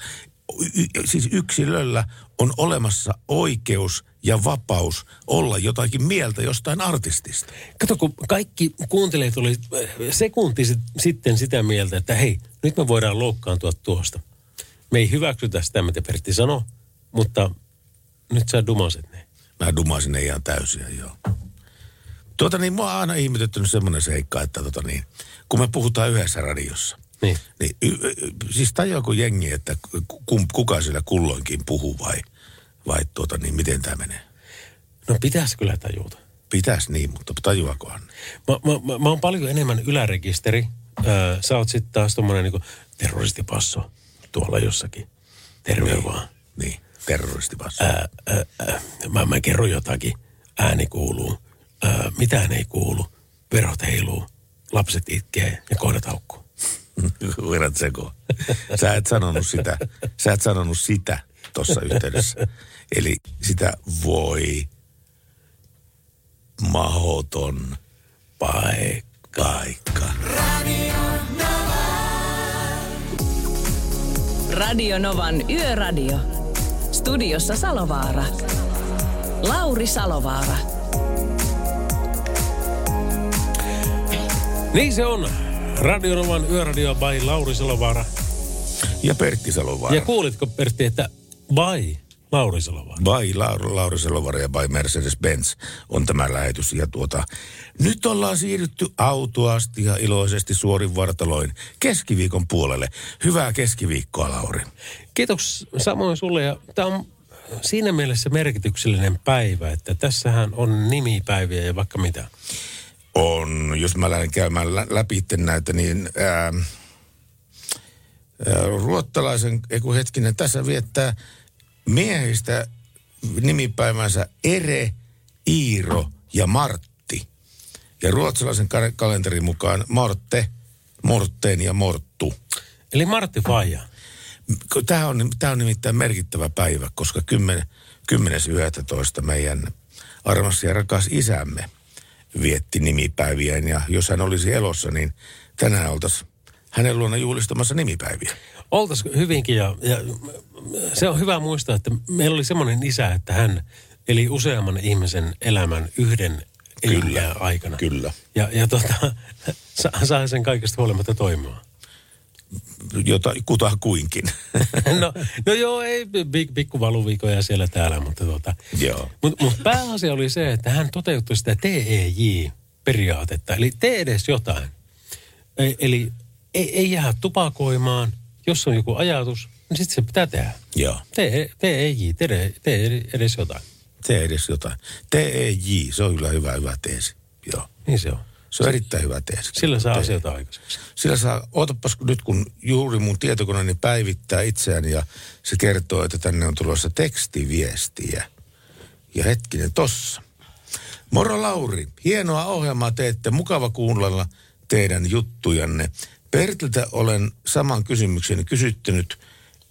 Speaker 10: y- y- siis yksilöllä on olemassa oikeus ja vapaus olla jotakin mieltä jostain artistista.
Speaker 4: Kato, kun kaikki kuuntelijat oli äh, sekunti sit- sitten sitä mieltä, että hei, nyt me voidaan loukkaantua tuosta. Me ei hyväksytä sitä, mitä Pertti sanoi, mutta nyt sä dumaset ne.
Speaker 10: Mä dumasin ne ihan täysiä, joo. Tuota niin, mua on aina ihmetyttänyt semmoinen seikka, että tota niin, kun me puhutaan yhdessä radiossa,
Speaker 4: Niin.
Speaker 10: niin y, y, siis tajuako jengi, että kum, kuka siellä kulloinkin puhuu vai, vai tuota niin, miten tämä menee?
Speaker 4: No pitäisi kyllä tajuta.
Speaker 10: Pitäisi niin, mutta tajuakohan?
Speaker 4: Mä, mä, mä, mä oon paljon enemmän ylärekisteri. Öö, sä oot sitten taas tommonen niinku terroristipasso tuolla jossakin. Terve
Speaker 10: Niin.
Speaker 4: vaan.
Speaker 10: Niin, terroristipassa.
Speaker 4: Ää, ää, ää, mä, mä kerron jotakin. Ääni kuuluu. Ää, mitään ei kuulu. Verot heiluu. Lapset itkee ja kohdat haukkuu. <laughs>
Speaker 10: Verrat sekoon. Sä et sanonut sitä, sä et sanonut sitä tuossa yhteydessä. Eli sitä voi mahoton paikka.
Speaker 3: Radio Novan Yöradio. Studiossa Salovaara. Lauri Salovaara.
Speaker 4: Niin se on. Radionovan yöradio by Lauri Salovaara.
Speaker 10: Ja Pertti Salovaara.
Speaker 4: Ja kuulitko Pertti, että by Lauri Salovaara?
Speaker 10: By Lauri, Lauri Selovaara ja by Mercedes-Benz on tämä lähetys. Ja tuota, nyt ollaan siirrytty autoasti ja iloisesti suorin vartaloin keskiviikon puolelle. Hyvää keskiviikkoa, Lauri.
Speaker 4: Kiitos samoin sulle. Ja tämä on siinä mielessä merkityksellinen päivä, että tässähän on nimipäiviä ja vaikka mitä.
Speaker 10: On, jos mä lähden käymään lä- läpi näitä, niin ää, ruottalaisen, ei kun hetkinen, tässä viettää miehistä nimipäivänsä Ere, Iiro ja Martti. Ja ruotsalaisen ka- kalenterin mukaan Morte, Morteen ja Morttu.
Speaker 4: Eli Martti Faija.
Speaker 10: Tämä on, tämä on nimittäin merkittävä päivä, koska 10 10.11. meidän armas ja rakas isämme vietti nimipäiviään. Ja jos hän olisi elossa, niin tänään oltaisiin hänen luona juhlistamassa nimipäiviä.
Speaker 4: Oltais hyvinkin ja, ja se on hyvä muistaa, että meillä oli semmoinen isä, että hän eli useamman ihmisen elämän yhden elämän aikana.
Speaker 10: Kyllä.
Speaker 4: Ja, ja tota, sa- sai sen kaikesta huolimatta toimimaan.
Speaker 10: Jota kuta kuinkin. <laughs>
Speaker 4: No, no joo, ei pik- pikku valuviikoja siellä täällä, mutta tota.
Speaker 10: Joo.
Speaker 4: Mutta mut pääasia oli se, että hän toteutti sitä TEJ-periaatetta, eli tee edes jotain. E- eli ei, ei jää tupakoimaan, jos on joku ajatus, niin sitten se pitää tehdä.
Speaker 10: Joo.
Speaker 4: Tee, TEJ, tee, tee edes jotain.
Speaker 10: Tee edes jotain. TEJ, se on kyllä hyvä, hyvä teesi. Joo.
Speaker 4: Niin se on.
Speaker 10: Se on erittäin hyvä teesi.
Speaker 4: Sillä saa asioita aikaiseksi.
Speaker 10: Sillä saa, ootapas nyt kun juuri mun tietokoneeni päivittää itseäni ja se kertoo, että tänne on tulossa tekstiviestiä. Ja hetkinen tossa. Moro Lauri, hienoa ohjelmaa teette, mukava kuunnella teidän juttujanne. Pertiltä olen saman kysymyksen kysyttänyt,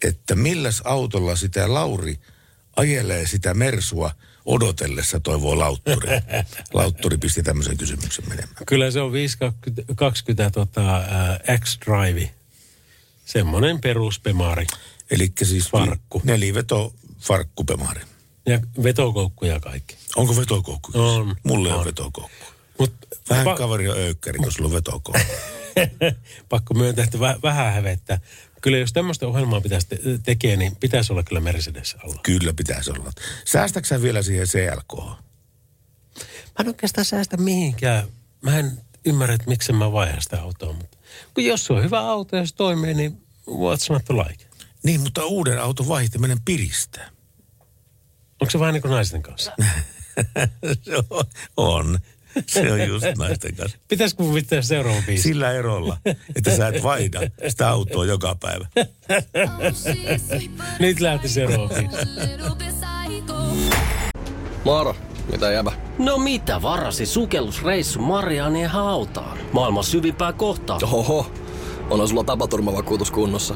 Speaker 10: että milläs autolla sitä Lauri ajelee sitä mersua odotellessa, toivoo Lautturi. <laughs> Lautturi pisti tämmöisen kysymyksen menemään.
Speaker 4: Kyllä se on 520 tota, ää, X-Drive. Semmoinen peruspemari.
Speaker 10: Eli siis
Speaker 4: Farkku.
Speaker 10: neliveto farkkupemari.
Speaker 4: Ja vetokoukkuja ja kaikki.
Speaker 10: Onko vetokoukku?
Speaker 4: On.
Speaker 10: Mulle on,
Speaker 4: On.
Speaker 10: vetokoukku.
Speaker 4: Mut,
Speaker 10: Vähän
Speaker 4: pa-
Speaker 10: kaveri on öykkäri, kun sulla on vetokoukku. <laughs> <laughs>
Speaker 4: pakko myöntää, että väh- vähän hävettää. Kyllä jos tämmöistä ohjelmaa pitäisi te- tekee, niin pitäisi olla kyllä Mercedes alla.
Speaker 10: Kyllä pitäisi olla. Säästätkö sä vielä siihen CLK?
Speaker 4: Mä en oikeastaan säästä mihinkään. Mä en ymmärrä, että miksi mä vaihan sitä autoa. Mutta kun jos se on hyvä auto ja se toimii, niin what's not to like?
Speaker 10: Niin, mutta uuden auton vaihtaminen piristää.
Speaker 4: Onko se vähän niin kuin naisten kanssa? <laughs>
Speaker 10: se on, on. <laughs> Se on just naisten kanssa.
Speaker 4: Pitäisikö mun pitää seuraava biisi?
Speaker 10: Sillä erolla, että sä et vaihda sitä autoa joka päivä. <laughs>
Speaker 4: Nyt lähti seuraava biisi.
Speaker 12: Moro, Mitä jäbä?
Speaker 13: No mitä varasi sukellusreissu Marianien hautaan? Maailman syvimpää kohtaa.
Speaker 12: Oho, on sulla tapaturmavakuutus kunnossa.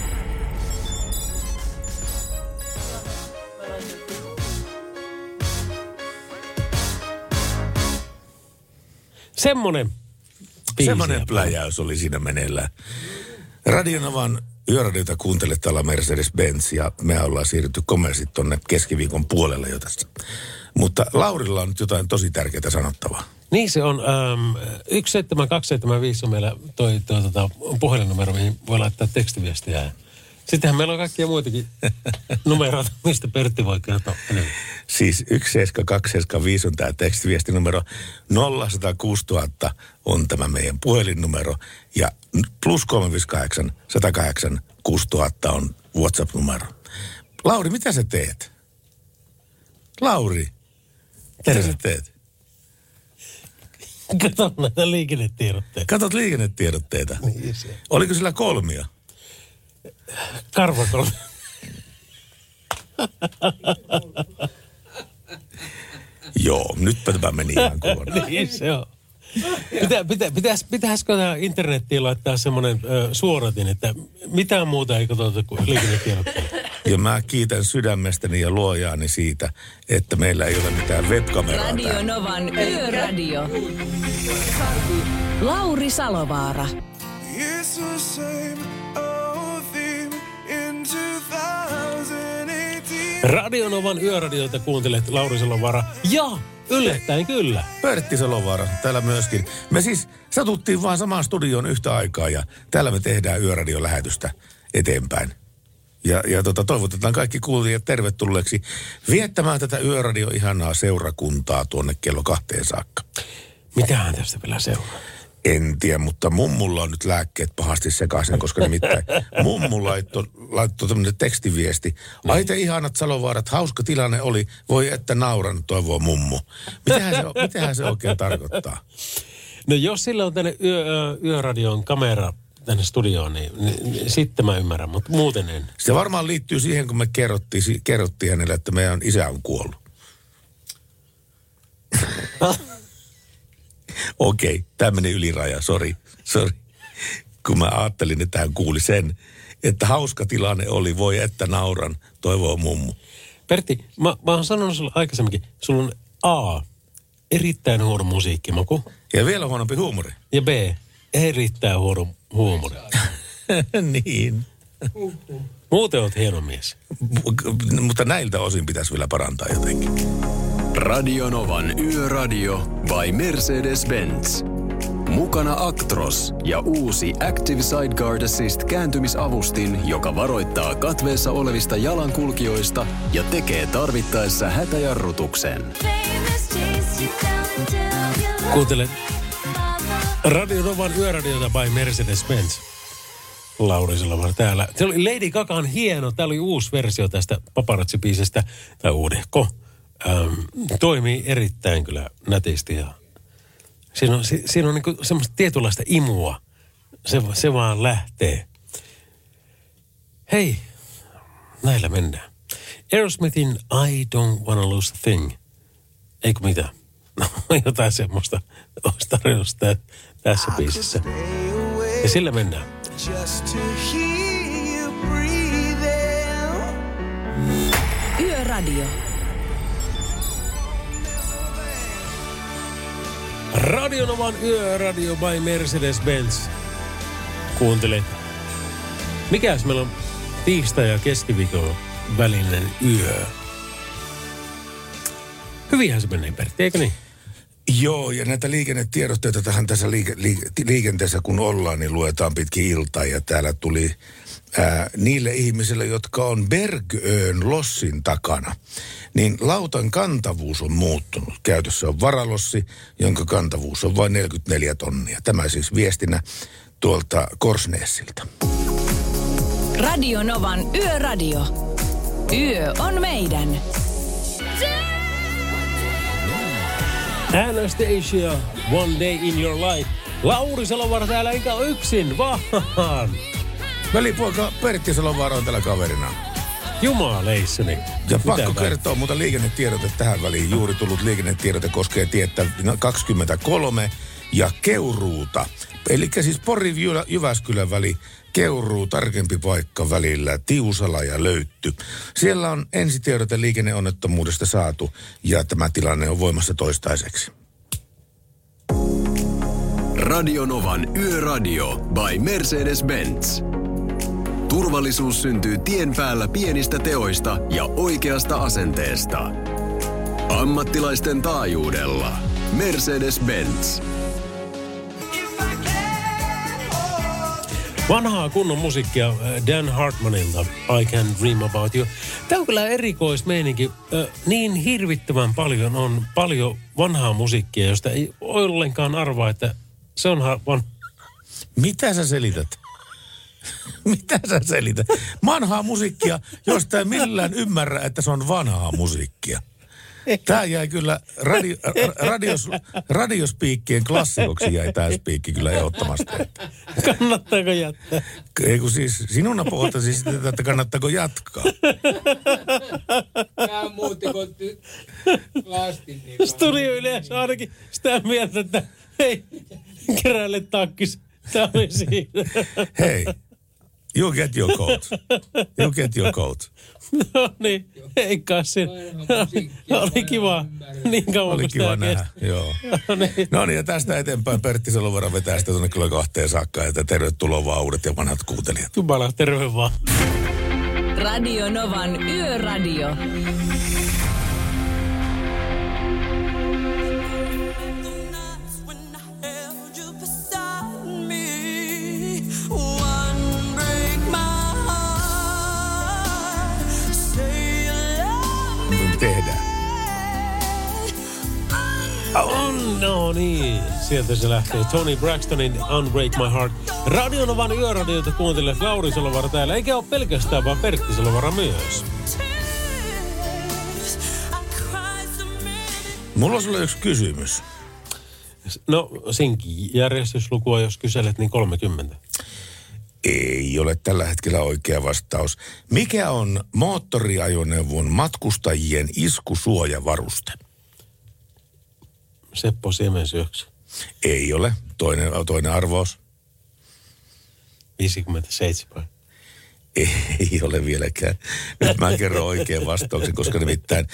Speaker 4: Semmonen biisi.
Speaker 10: Semmoinen pläjäys oli siinä meneillään. Radionavan yöradiota kuuntelet täällä Mercedes-Benz ja me ollaan siirrytty komersit tonne keskiviikon puolelle jo tässä. Mutta Laurilla on nyt jotain tosi tärkeää sanottavaa.
Speaker 4: Niin se on. Ähm, 17275 on meillä toi, toi tota, puhelinnumero, mihin voi laittaa tekstiviestiä. Sittenhän meillä on kaikkia muitakin <laughs> numeroita, mistä Pertti voi kertoa enemmän.
Speaker 10: Siis 17275 on tämä tekstiviestinumero. 0106 000 on tämä meidän puhelinnumero. Ja plus 358 108 6000 on WhatsApp-numero. Lauri, mitä sä teet? Lauri, mitä sä teet?
Speaker 4: Kato näitä liikennetiedotteita.
Speaker 10: Katot liikennetiedotteita.
Speaker 4: Niin se.
Speaker 10: Oliko sillä kolmia?
Speaker 4: Karvakolme.
Speaker 10: Joo, nytpä tämä meni ihan <laughs> kovana.
Speaker 4: niin se on. Pitä, pitä, pitäis, pitäisikö tähän internettiin laittaa semmoinen ö, suoratin, että mitään muuta ei katsota kuin liikennetiedotteita.
Speaker 10: Ja mä kiitän sydämestäni ja luojaani siitä, että meillä ei ole mitään webkameraa
Speaker 3: Radio
Speaker 10: täällä.
Speaker 3: Novan Yöradio. Lauri Salovaara.
Speaker 8: It's the same
Speaker 4: Radionovan yöradiota kuuntelet Lauri Salovara. Ja yllättäen kyllä.
Speaker 10: Pertti Salovaara täällä myöskin. Me siis satuttiin vaan samaan studioon yhtä aikaa ja täällä me tehdään yöradion lähetystä eteenpäin. Ja, ja tota, toivotetaan kaikki kuulijat tervetulleeksi viettämään tätä yöradio ihanaa seurakuntaa tuonne kello kahteen saakka.
Speaker 4: Mitähän tästä vielä seuraa?
Speaker 10: En tiedä, mutta mummulla on nyt lääkkeet pahasti sekaisin, koska nimittäin <laughs> mummu laittoi laitto tämmöinen tekstiviesti. Ai te ihanat Salovaarat, hauska tilanne oli, voi että nauran, toivoo mummu. Mitähän se, mitähän se oikein tarkoittaa?
Speaker 4: No jos sillä on tänne yö, yöradion kamera tänne studioon, niin, niin, niin sitten mä ymmärrän, mutta muuten en.
Speaker 10: Se varmaan liittyy siihen, kun me kerrottiin, kerrottiin hänelle, että meidän isä on kuollut. <laughs> Okei, okay, tämä meni yliraja, sori, sori. Kun mä ajattelin, että hän kuuli sen, että hauska tilanne oli, voi että nauran, toivoo mummu.
Speaker 4: Pertti, mä, mä oon sanonut sulle aikaisemminkin, sulla on A, erittäin huono musiikkimaku.
Speaker 10: Ja vielä huonompi huumori.
Speaker 4: Ja B, erittäin huono huumori. <laughs>
Speaker 10: niin.
Speaker 4: Muuten oot hieno mies.
Speaker 10: M- mutta näiltä osin pitäisi vielä parantaa jotenkin.
Speaker 6: Radionovan Yöradio by Mercedes-Benz. Mukana Actros ja uusi Active Sideguard Assist kääntymisavustin, joka varoittaa katveessa olevista jalankulkijoista ja tekee tarvittaessa hätäjarrutuksen.
Speaker 4: Kuuntele Radio Novan yöradiota by Mercedes-Benz. Lauri Salomar täällä. Se oli Lady Gagan hieno. Tämä oli uusi versio tästä paparazzi-biisestä. Tai uudehko. Ähm, toimii erittäin kyllä nätisti. Ja siinä on, si, siinä on niinku semmoista tietynlaista imua. Se, se vaan lähtee. Hei, näillä mennään. Aerosmithin I Don't Wanna Lose a Thing. Eikö mitä? No, <laughs> jotain semmoista olisi tarjolla tä- tässä biisissä. Ja sillä mennään.
Speaker 8: Just to hear you breathing.
Speaker 3: Yöradio.
Speaker 4: Radionovan yöradio by Mercedes-Benz. Kuuntelet. Mikäs meillä on tiistai ja keskiviikon välinen yö? Hyvinhän se menee, Pertti, eikö niin?
Speaker 10: Joo, ja näitä liikennetiedotteita tähän tässä liike, liike, liikenteessä kun ollaan, niin luetaan pitkin iltaa. Ja täällä tuli ää, niille ihmisille, jotka on Bergöön lossin takana, niin lautan kantavuus on muuttunut. Käytössä on varalossi, jonka kantavuus on vain 44 tonnia. Tämä siis viestinä tuolta Korsneessilta.
Speaker 3: Radio Novan Yöradio. Yö on meidän.
Speaker 4: Anastasia, One Day in Your Life. Lauri Salovaara täällä enkä ole yksin, vaan.
Speaker 10: Velipoika Pertti Salovaara on tällä kaverina.
Speaker 4: Jumaleissani.
Speaker 10: Ja
Speaker 4: Mitä
Speaker 10: pakko
Speaker 4: vai?
Speaker 10: kertoa muuta liikennetiedote tähän väliin. Juuri tullut liikennetiedote koskee tietä 23 ja Keuruuta. Eli siis Pori Jyvä- Jyväskylän väli, Keuruu, tarkempi paikka välillä, Tiusala ja Löytty. Siellä on ensitiedote liikenneonnettomuudesta saatu ja tämä tilanne on voimassa toistaiseksi.
Speaker 6: Radionovan Yöradio by Mercedes-Benz. Turvallisuus syntyy tien päällä pienistä teoista ja oikeasta asenteesta. Ammattilaisten taajuudella. Mercedes-Benz.
Speaker 4: Vanhaa kunnon musiikkia äh, Dan Hartmanilta, I Can Dream About You. Tämä on kyllä erikoismeininki. Niin hirvittävän paljon on paljon vanhaa musiikkia, josta ei ollenkaan arvaa, että se on van...
Speaker 10: Mitä sä selität? <laughs> Mitä sä selität? Vanhaa musiikkia, josta ei millään ymmärrä, että se on vanhaa musiikkia. Tämä jäi kyllä radio, ra- radios, radiospiikkien klassikoksi jäi tämä spiikki kyllä ehdottomasti.
Speaker 4: Kannattaako jättää?
Speaker 10: Ei kun siis sinuna pohtasi sitä, että kannattaako jatkaa.
Speaker 11: Tämä muutti kuin ty- lastin. Niin
Speaker 4: Studio yleensä ainakin sitä mieltä, että hei, keräile takkis. Tämä oli siinä.
Speaker 10: Hei, you get your coat. You get your coat. <laughs>
Speaker 4: No niin, ei Kassin. Oli kiva. Niin kauan
Speaker 10: Oli
Speaker 4: kuin
Speaker 10: kiva
Speaker 4: sitä
Speaker 10: nähdä,
Speaker 4: kesti.
Speaker 10: joo. <laughs>
Speaker 4: No niin.
Speaker 10: No niin, ja tästä eteenpäin Pertti Salovara vetää sitä tuonne kyllä kahteen saakka, että tervetuloa vaan uudet ja vanhat kuuntelijat.
Speaker 4: Jumala, terve vaan.
Speaker 3: Radio Novan Yöradio.
Speaker 10: Tehdään?
Speaker 4: On, no niin. Sieltä se lähtee. Tony Braxtonin Unbreak My Heart. Radionovan yöradiota kuuntelee Lauri Salovara täällä. Eikä ole pelkästään, vaan Pertti Salovara myös.
Speaker 10: Mulla on sulle yksi kysymys.
Speaker 4: No, sinkin järjestyslukua, jos kyselet, niin 30.
Speaker 10: Ei ole tällä hetkellä oikea vastaus. Mikä on moottoriajoneuvon matkustajien iskusuojavaruste?
Speaker 4: Seppo Siemensyöksy.
Speaker 10: Ei ole. Toinen, toinen arvaus.
Speaker 4: 57.
Speaker 10: Ei ole vieläkään. Nyt mä kerron oikean vastauksen, koska nimittäin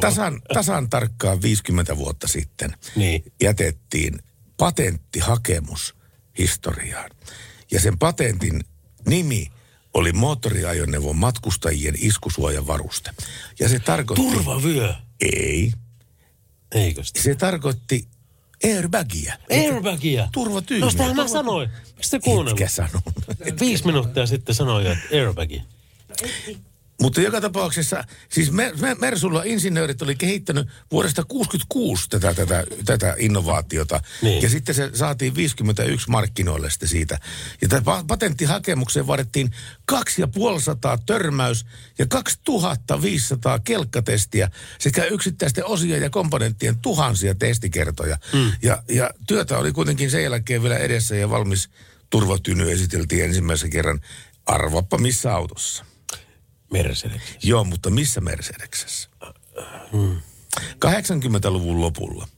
Speaker 10: tasan, tasan tarkkaan 50 vuotta sitten
Speaker 4: niin.
Speaker 10: jätettiin patenttihakemus historiaan. Ja sen patentin nimi oli moottoriajoneuvon matkustajien iskusuojavaruste. Ja se tarkoitti...
Speaker 4: Turvavyö.
Speaker 10: Ei.
Speaker 4: Eikö sitä?
Speaker 10: Se tarkoitti airbagia.
Speaker 4: Airbagia.
Speaker 10: Turvatyyny.
Speaker 4: No sitähän mä sanoin. Miksi te kuunnellut?
Speaker 10: Etkä sanonut.
Speaker 4: Viisi minuuttia sitten sanoin että airbagi.
Speaker 10: Mutta joka tapauksessa, siis Mer- Mer- Mersulla insinöörit oli kehittänyt vuodesta 66 tätä, tätä, tätä innovaatiota.
Speaker 4: Niin.
Speaker 10: Ja sitten se saatiin 51 markkinoille sitten siitä. Ja tätä patenttihakemukseen vaadittiin 2500 törmäys ja 2500 kelkkatestiä sekä yksittäisten osien ja komponenttien tuhansia testikertoja.
Speaker 4: Mm.
Speaker 10: Ja, ja työtä oli kuitenkin sen jälkeen vielä edessä ja valmis turvatyny esiteltiin ensimmäisen kerran. Arvappa missä autossa.
Speaker 4: Mercedes.
Speaker 10: Joo, mutta missä Mercedesessä?
Speaker 4: Hmm.
Speaker 10: 80-luvun lopulla.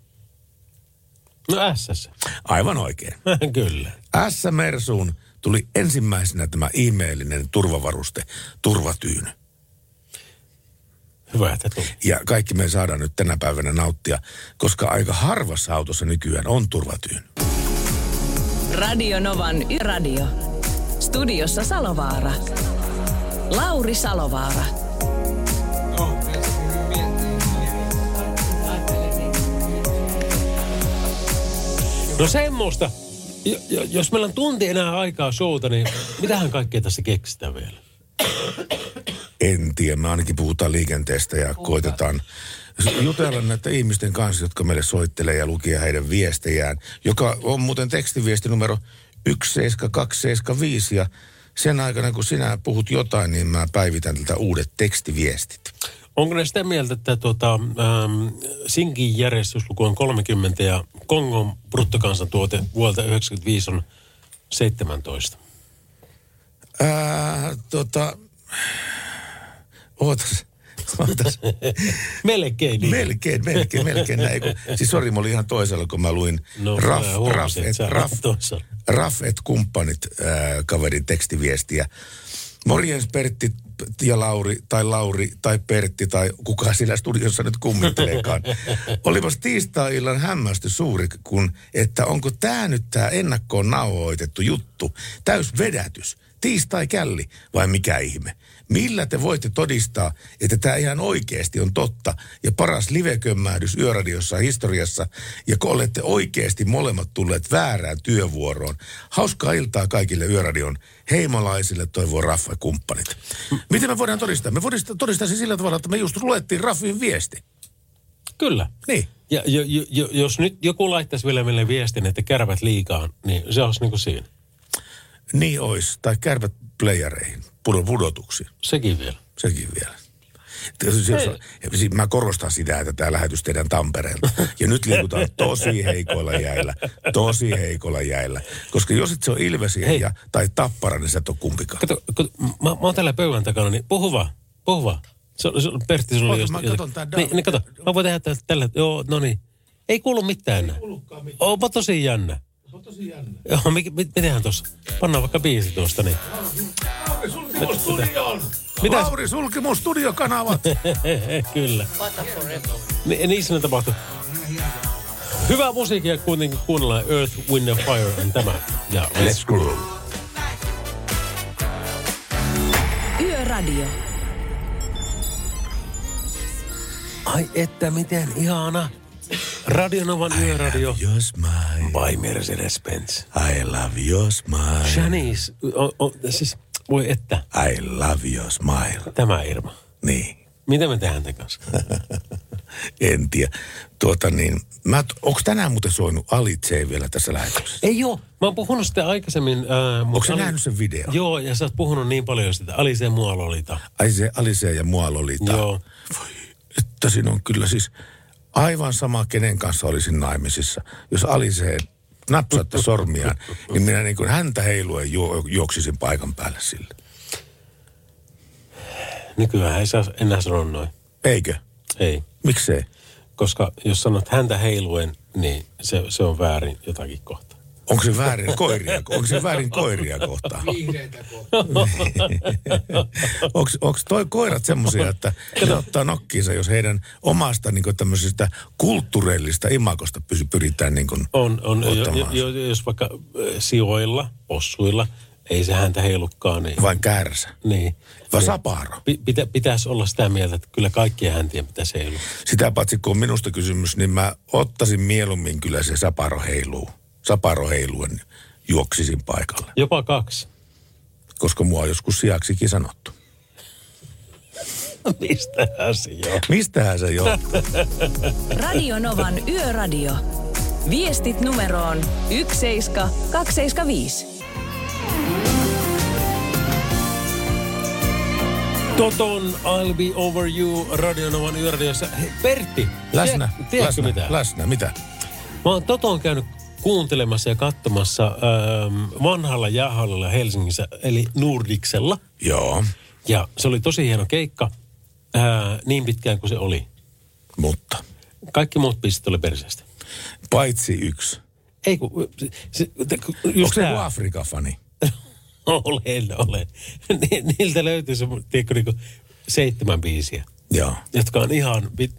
Speaker 4: No SS.
Speaker 10: Aivan oikein. <laughs>
Speaker 4: Kyllä.
Speaker 10: S-Mersuun tuli ensimmäisenä tämä ihmeellinen turvavaruste, turvatyyny.
Speaker 4: Hyvä, että tuli.
Speaker 10: Ja kaikki me saadaan nyt tänä päivänä nauttia, koska aika harvassa autossa nykyään on turvatyyny.
Speaker 3: Radio Novan Yöradio. Studiossa Salovaara. Lauri Salovaara.
Speaker 4: No semmoista. Jo, jo, jos meillä on tunti enää aikaa showta, niin mitähän kaikkea tässä keksitään vielä?
Speaker 10: En tiedä, me ainakin puhutaan liikenteestä ja koitetaan jutella näiden ihmisten kanssa, jotka meille soittelee ja lukia heidän viestejään, joka on muuten tekstiviesti numero 17275 ja sen aikana, kun sinä puhut jotain, niin mä päivitän tältä uudet tekstiviestit.
Speaker 4: Onko ne sitä mieltä, että tuota, ähm, Sinkin järjestysluku on 30 ja Kongon bruttokansantuote vuodelta 95 on 17?
Speaker 10: Ää, tota, ootas.
Speaker 4: Melkein niin.
Speaker 10: Melkein, melkein, melkein näin. Kun, siis sori, mä olin ihan toisella, kun mä luin
Speaker 4: No,
Speaker 10: Raff, Raff, et, Raff. Raff et kumppanit ää, kaverin tekstiviestiä. Morjens Pertti ja Lauri, tai Lauri, tai Pertti, tai kuka siinä studiossa nyt kummitteleekaan. <laughs> Olipas tiistai-illan hämmästys suuri, kun, että onko tämä nyt tämä ennakkoon nauhoitettu juttu, täys vedätys, tiistai-källi vai mikä ihme? Millä te voitte todistaa, että tämä ihan oikeasti on totta ja paras livekömmähdys yöradiossa historiassa ja kun olette oikeasti molemmat tulleet väärään työvuoroon. Hauskaa iltaa kaikille yöradion heimolaisille, toivoo Raffa kumppanit. Miten me voidaan todistaa? Me voidaan todistaa se sillä tavalla, että me just luettiin Raffin viesti.
Speaker 4: Kyllä.
Speaker 10: Niin.
Speaker 4: Ja jo, jo, jo, jos nyt joku laittaisi vielä meille viestin, että kärvät liikaa, niin se olisi niin kuin siinä.
Speaker 10: Niin ois. Tai kärpät playereihin, pudo- pudotuksiin.
Speaker 4: Sekin vielä.
Speaker 10: Sekin vielä. Siis Mä korostan sitä, että tämä lähetys tehdään Tampereelta. Ja nyt liikutaan tosi heikoilla jäillä. Tosi heikoilla jäillä. Koska jos et se on Ilvesiä ja, tai Tappara, niin sä et ole kumpikaan.
Speaker 4: Kato, kato mä, mä oon täällä pöydän takana, niin puhu vaan, puhu vaan. Se, se, Pertti, sulla oli
Speaker 10: mä katon tää
Speaker 4: niin, niin, kato, mä voin tehdä tällä, joo, no niin. Ei kuulu mitään enää. Onpa tosi jännä.
Speaker 10: On tosi jännä.
Speaker 4: Joo, mi, mi, mitenhän tuossa? Pannaan vaikka biisi tuosta, niin.
Speaker 10: Lauri, sulki mun studion!
Speaker 4: Mitäs?
Speaker 10: Lauri, sulki mun studiokanavat! <laughs>
Speaker 4: Kyllä. Ni, niissä ne tapahtuu. Hyvää musiikkia kuitenkin kuunnellaan Earth, Wind and Fire on tämä. Ja let's groove.
Speaker 3: Yöradio.
Speaker 4: Ai että miten ihana. Radionovan yöradio.
Speaker 10: Your smile.
Speaker 4: By Mercedes-Benz.
Speaker 10: I love your smile.
Speaker 4: Janice, o, o, siis voi että.
Speaker 10: I love your smile.
Speaker 4: Tämä Irma.
Speaker 10: Niin.
Speaker 4: Mitä me tehdään tämän kanssa? <laughs>
Speaker 10: En tiedä. Tuota niin, mä, onko tänään muuten soinut Alice vielä tässä lähetyksessä?
Speaker 4: Ei joo. Mä oon puhunut sitä aikaisemmin. Äh,
Speaker 10: Onko sä nähnyt sen video?
Speaker 4: Joo, ja sä oot puhunut niin paljon sitä. Alice ja mua lolita.
Speaker 10: Alice, Alice ja mua Lolita.
Speaker 4: Joo.
Speaker 10: Että siinä on kyllä siis aivan sama, kenen kanssa olisin naimisissa. Jos Alice napsatte sormiaan, niin minä niin kuin häntä heiluen juo, juoksisin paikan päälle sille.
Speaker 4: Nykyään ei saa enää sanoa noin.
Speaker 10: Eikö?
Speaker 4: Ei.
Speaker 10: Miksei?
Speaker 4: Koska jos sanot häntä heiluen, niin se, se on väärin jotakin kohtaa.
Speaker 10: Onko se väärin koiria? Onko se väärin koiria kohtaan?
Speaker 11: Vihreitä kohtaa.
Speaker 10: Onko toi koirat semmoisia, että ne ottaa nokkiinsa, jos heidän omasta niin tämmöisestä kulttuurillista imakosta pysy, pyritään niin kuin
Speaker 4: On, on jo,
Speaker 10: ottamaan.
Speaker 4: jo, jo, jos vaikka sijoilla, possuilla, ei se häntä heilukkaan. Niin,
Speaker 10: Vain kärsä.
Speaker 4: niin.
Speaker 10: Vai saparo?
Speaker 4: Pi, pitä, pitäisi olla sitä mieltä, että kyllä kaikkien häntien pitäisi heilua.
Speaker 10: Sitä paitsi kun on minusta kysymys, niin mä ottaisin mieluummin kyllä se saparo heiluu. Saparo heiluen juoksisin paikalle.
Speaker 4: Jopa kaksi.
Speaker 10: Koska mua on joskus sijaksikin sanottu.
Speaker 4: Mistähän se joo?
Speaker 10: Mistähän se johtuu? <laughs>
Speaker 3: Radio Novan Yöradio. Viestit numeroon 17275.
Speaker 4: Toton I'll be over you Radionovan yöradiossa. Hei, Pertti,
Speaker 10: Läsnä,
Speaker 4: tiedät- tiedätkö
Speaker 10: läsnä,
Speaker 4: mitä?
Speaker 10: läsnä, mitä?
Speaker 4: Mä oon Toton käynyt kuuntelemassa ja katsomassa ähm, vanhalla jäähallilla Helsingissä, eli Nordiksella.
Speaker 10: Joo.
Speaker 4: Ja se oli tosi hieno keikka, ää, niin pitkään kuin se oli.
Speaker 10: Mutta.
Speaker 4: Kaikki muut pistet oli perseestä.
Speaker 10: Paitsi yksi.
Speaker 4: Ei kun, se,
Speaker 10: Onko
Speaker 4: just
Speaker 10: se
Speaker 4: tää.
Speaker 10: joku Afrika-fani? <laughs>
Speaker 4: Olen, olen. Ni- Niiltä löytyy se, tiedätkö, niin seitsemän biisiä,
Speaker 10: Joo.
Speaker 4: jotka on ihan... Vit,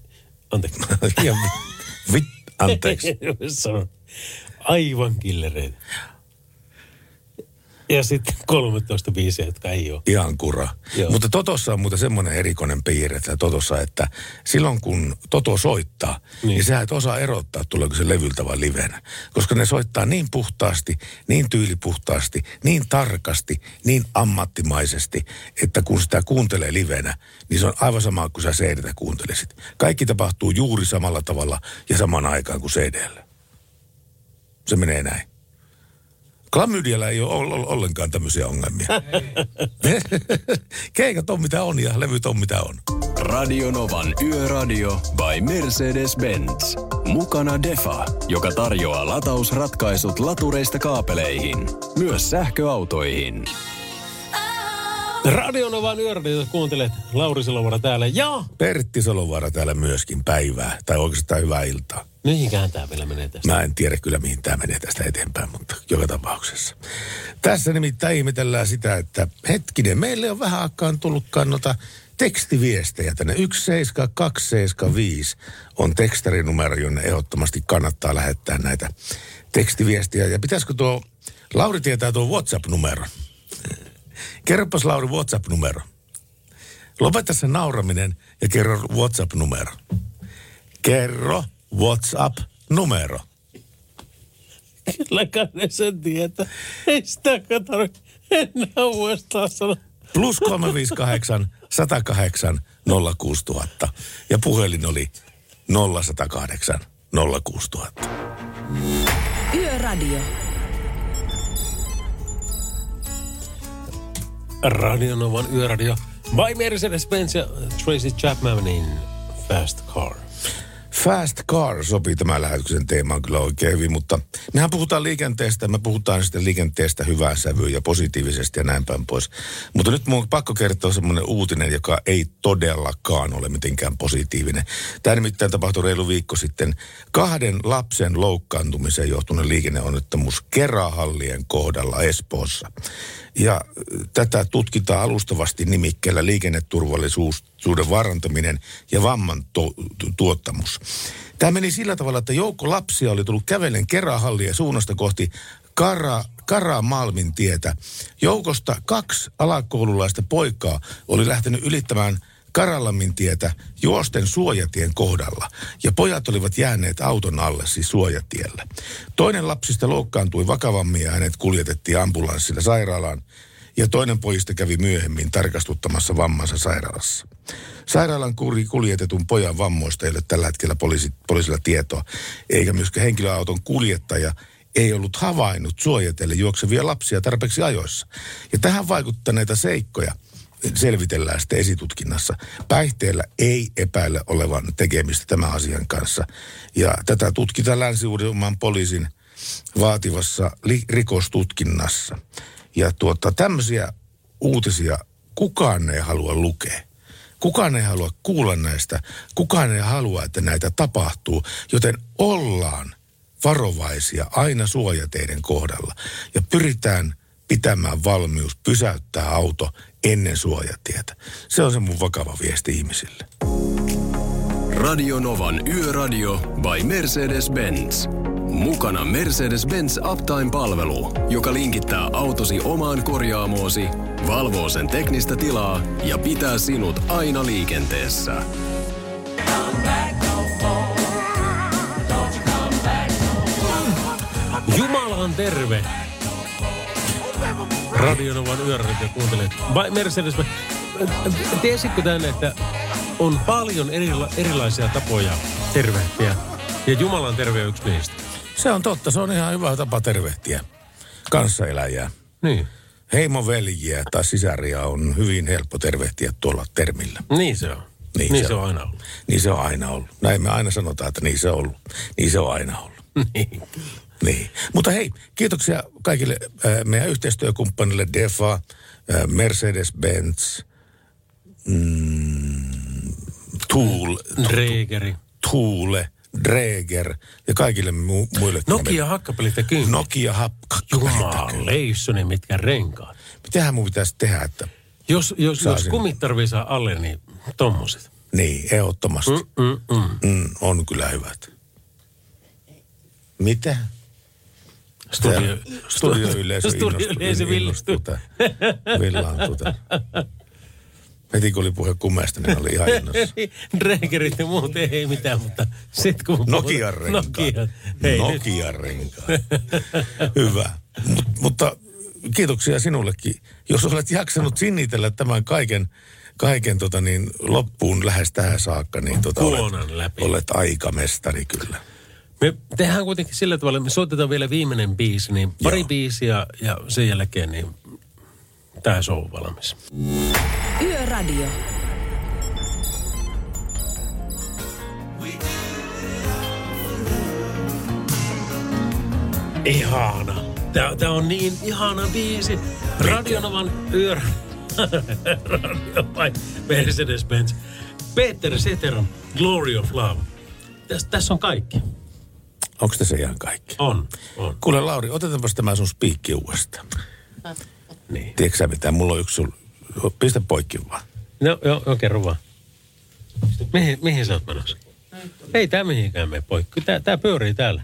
Speaker 4: anteeksi. <laughs>
Speaker 10: Vit, anteeksi. <laughs>
Speaker 4: Sanon, aivan killereitä. Ja sitten 13 biisiä, jotka ei ole.
Speaker 10: Ihan kura.
Speaker 4: Joo.
Speaker 10: Mutta Totossa on muuten semmoinen erikoinen piirre että Totossa, että silloin kun Toto soittaa, niin. niin sä et osaa erottaa, tuleeko se levyltä vai livenä. Koska ne soittaa niin puhtaasti, niin tyylipuhtaasti, niin tarkasti, niin ammattimaisesti, että kun sitä kuuntelee livenä, niin se on aivan sama kuin sä cd kuuntelisit. Kaikki tapahtuu juuri samalla tavalla ja samaan aikaan kuin CDllä. Se menee näin. Klamydialla ei ole ol- ollenkaan tämmöisiä ongelmia. <laughs> Keikat on mitä on ja levyt on mitä on.
Speaker 6: Radio Novan Yöradio by Mercedes-Benz. Mukana Defa, joka tarjoaa latausratkaisut latureista kaapeleihin, myös sähköautoihin.
Speaker 4: Radionovan yöradio, kuuntelet Lauri Salovara täällä ja...
Speaker 10: Pertti Salovaara täällä myöskin päivää, tai oikeastaan hyvää iltaa.
Speaker 4: Mihinkään tämä vielä menee tästä?
Speaker 10: Mä en tiedä kyllä, mihin tämä menee tästä eteenpäin, mutta joka tapauksessa. Tässä nimittäin ihmetellään sitä, että hetkinen, meille on vähän aikaan tullut kannota tekstiviestejä tänne. 17275 on tekstarinumero, jonne ehdottomasti kannattaa lähettää näitä tekstiviestiä. Ja pitäisikö tuo, Lauri tietää tuo WhatsApp-numero. Kerropas Lauri WhatsApp-numero. Lopeta se nauraminen ja kerro WhatsApp-numero. Kerro WhatsApp-numero.
Speaker 4: Kyllä ne sen tietää. Ei sitä tarvitse enää uudestaan sanoa.
Speaker 10: Plus 358 108 06000. Ja puhelin oli 0108 06000.
Speaker 3: Yöradio.
Speaker 4: Radionovan yöradio. By Mercedes-Benz ja Tracy Chapmanin Fast Car.
Speaker 10: Fast car sopii tämän lähetyksen teemaan kyllä oikein hyvin, mutta mehän puhutaan liikenteestä, me puhutaan sitten liikenteestä hyvään sävyyn ja positiivisesti ja näin päin pois. Mutta nyt mun on pakko kertoa semmoinen uutinen, joka ei todellakaan ole mitenkään positiivinen. Tämä nimittäin tapahtui reilu viikko sitten kahden lapsen loukkaantumiseen johtuneen liikenneonnettomuus Kerahallien kohdalla Espoossa. Ja äh, tätä tutkitaan alustavasti nimikkeellä liikenneturvallisuuden varantaminen ja vamman to- tu- tuottamus. Tämä meni sillä tavalla, että joukko lapsia oli tullut kävellen Kerahallia suunnasta kohti Kara, Kara Malmin tietä. Joukosta kaksi alakoululaista poikaa oli lähtenyt ylittämään Karalammin tietä juosten suojatien kohdalla. Ja pojat olivat jääneet auton alle, siis suojatiellä. Toinen lapsista loukkaantui vakavammin ja hänet kuljetettiin ambulanssilla sairaalaan. Ja toinen pojista kävi myöhemmin tarkastuttamassa vammansa sairaalassa. Sairaalan kuri kuljetetun pojan vammoista ei ole tällä hetkellä poliisi, poliisilla tietoa, eikä myöskään henkilöauton kuljettaja ei ollut havainnut suojatelle juoksevia lapsia tarpeeksi ajoissa. Ja tähän vaikuttaneita seikkoja selvitellään sitten esitutkinnassa. Päihteellä ei epäile olevan tekemistä tämän asian kanssa. Ja tätä tutkitaan länsi poliisin vaativassa li- rikostutkinnassa. Ja tuota, tämmöisiä uutisia kukaan ei halua lukea. Kukaan ei halua kuulla näistä. Kukaan ei halua, että näitä tapahtuu. Joten ollaan varovaisia aina suojateiden kohdalla. Ja pyritään pitämään valmius pysäyttää auto ennen suojatietä. Se on se mun vakava viesti ihmisille.
Speaker 6: Radio Novan Yöradio by Mercedes-Benz. Mukana Mercedes-Benz Uptime-palvelu, joka linkittää autosi omaan korjaamoosi, valvoo sen teknistä tilaa ja pitää sinut aina liikenteessä.
Speaker 4: Jumala on terve. Radionovan yöradio kuuntelet. Vai Mercedes, tiesitkö tänne, että on paljon erila- erilaisia tapoja tervehtiä. Ja Jumalan terve on yksi niistä.
Speaker 10: Se on totta, se on ihan hyvä tapa tervehtiä kanssaeläjää.
Speaker 4: Niin.
Speaker 10: Heimoveljiä tai sisaria on hyvin helppo tervehtiä tuolla termillä.
Speaker 4: Niin se on.
Speaker 10: Niin,
Speaker 4: Niin se on aina ollut.
Speaker 10: Niin se on aina ollut. Näin me aina sanotaan, että niin se on ollut. Niin se on aina ollut. <laughs>
Speaker 4: niin.
Speaker 10: Niin. Mutta hei, kiitoksia kaikille äh, meidän yhteistyökumppanille Defa, äh, Mercedes-Benz, mm, Tool,
Speaker 4: Dregeri.
Speaker 10: Tuule, Dreger ja kaikille mu- muille.
Speaker 4: Nokia hakkapelit ja kyynkä.
Speaker 10: Nokia hakkapelit ja
Speaker 4: Jumaleissoni, mitkä renkaat.
Speaker 10: Mitähän mun pitäisi tehdä, että...
Speaker 4: Jos, jos, jos kumit tarvii saa alle, niin tommoset.
Speaker 10: Niin, ehdottomasti.
Speaker 4: Mm, mm, mm.
Speaker 10: Mm, on kyllä hyvät. Mitä?
Speaker 4: Studio,
Speaker 10: Studioyleisö
Speaker 4: Studioyleisö
Speaker 10: innostuu, innostuu tää- villaantuu tää. Heti kun oli puhe kumeesta, niin oli ihan innossa. <laughs>
Speaker 4: Drägerit ja muut ei mitään, mutta sit kun...
Speaker 10: Nokian renkaat.
Speaker 4: Nokia. Hei.
Speaker 10: Nokian renkaat. Hyvä. Mut, mutta kiitoksia sinullekin. Jos olet jaksanut sinnitellä tämän kaiken, kaiken tota niin, loppuun lähes tähän saakka, niin tota olet,
Speaker 4: läpi.
Speaker 10: olet aikamestari kyllä.
Speaker 4: Me tehdään kuitenkin sillä tavalla, että me soitetaan vielä viimeinen biisi, niin pari biisiä ja sen jälkeen niin tämä show on valmis.
Speaker 3: Yöradio.
Speaker 4: Ihana. Tää, tää on niin ihana biisi. Radionovan yö... <laughs> Radio vai Mercedes-Benz. Peter Seteron Glory of Love. Tässä täs on kaikki.
Speaker 10: Onko tässä ihan kaikki?
Speaker 4: On, on.
Speaker 10: Kuule Lauri, otetaanpas tämä sun spiikki uudestaan.
Speaker 4: Niin.
Speaker 10: Tiedätkö sä mitä? Mulla on yksi. Pistä poikki vaan.
Speaker 4: No, joo, joo, kerro vaan. Mihin, mihin sä oot menossa? Ei tää mihinkään mene poikki. Tää, tää pyörii täällä.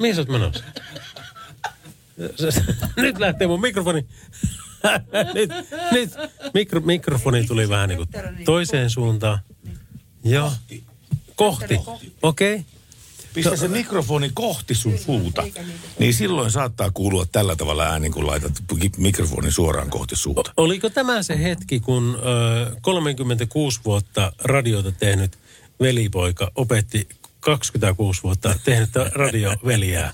Speaker 4: Mihin sä oot menossa? Nyt lähtee mun mikrofoni. nyt, nyt mikro, mikrofoni tuli vähän niin kuin toiseen suuntaan. Joo. Kohti. Okei. Okay.
Speaker 10: Pistä se mikrofoni kohti sun suuta. Niin silloin saattaa kuulua tällä tavalla ääni, kun laitat mikrofonin suoraan kohti suuta.
Speaker 4: Oliko tämä se hetki, kun ö, 36 vuotta radiota tehnyt velipoika opetti 26 vuotta tehnyt radioveliää?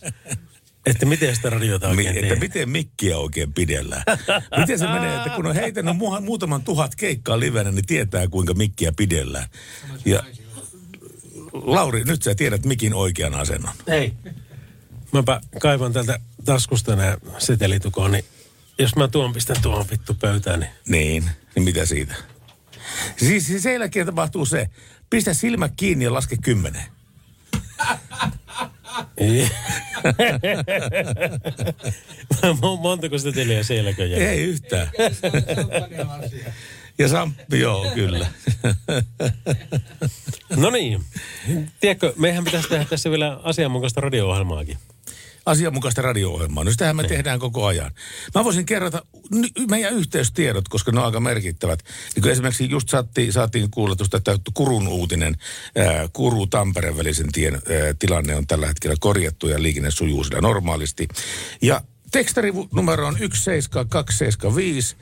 Speaker 4: Että miten sitä radiota
Speaker 10: Mi-
Speaker 4: oikein
Speaker 10: että
Speaker 4: tehdään?
Speaker 10: miten mikkiä oikein pidellään. miten se menee, että kun on heitänyt mu- muutaman tuhat keikkaa livenä, niin tietää kuinka mikkiä pidellään. Ja Lauri, nyt sä tiedät mikin oikean asennon.
Speaker 4: Hei, mäpä kaivan tältä taskusta nämä setelitukoon, niin jos mä tuon pistän tuohon vittu pöytään, niin...
Speaker 10: Niin, niin mitä siitä? Siis siis sen jälkeen tapahtuu se, pistä silmät kiinni ja laske kymmenen. <laughs>
Speaker 4: Montako seteliä selkä jää?
Speaker 10: Ei yhtään. Ja Samppi, joo, kyllä. <laughs>
Speaker 4: No niin. Tiedätkö, meidän pitäisi tehdä tässä vielä asianmukaista radio-ohjelmaakin.
Speaker 10: Asianmukaista radio-ohjelmaa. No sitähän me tehdään koko ajan. Mä voisin kerrata meidän yhteystiedot, koska ne on aika merkittävät. Niin kuin esimerkiksi just saatiin, saatiin kuulla tuosta, että Kurun uutinen, ää, Kuru Tampereen välisen tien ää, tilanne on tällä hetkellä korjattu ja liikenne sujuu sillä normaalisti. Ja tekstarinumero on 17275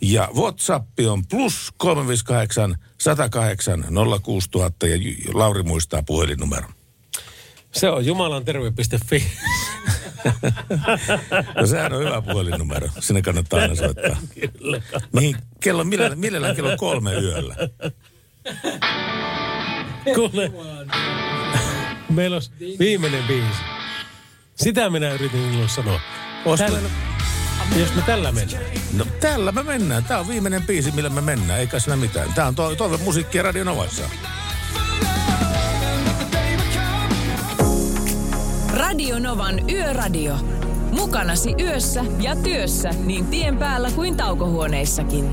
Speaker 10: ja WhatsApp on plus 358 108 06000 ja Lauri muistaa puhelinnumeron.
Speaker 4: Se on jumalanterve.fi.
Speaker 10: No sehän on hyvä puhelinnumero. Sinne kannattaa aina soittaa.
Speaker 4: Kyllä.
Speaker 10: Mihin kello, millä, millään kello kolme yöllä?
Speaker 4: Kuule, meillä olisi viimeinen biisi. Sitä minä yritin sanoa. Tällä, jos me tällä mennään.
Speaker 10: No tällä me mennään. Tämä on viimeinen biisi, millä me mennään. Eikä siinä mitään. Tämä on to- toive musiikkia Radio Novassa.
Speaker 3: Radio Novan Yöradio. Mukanasi yössä ja työssä niin tien päällä kuin taukohuoneissakin.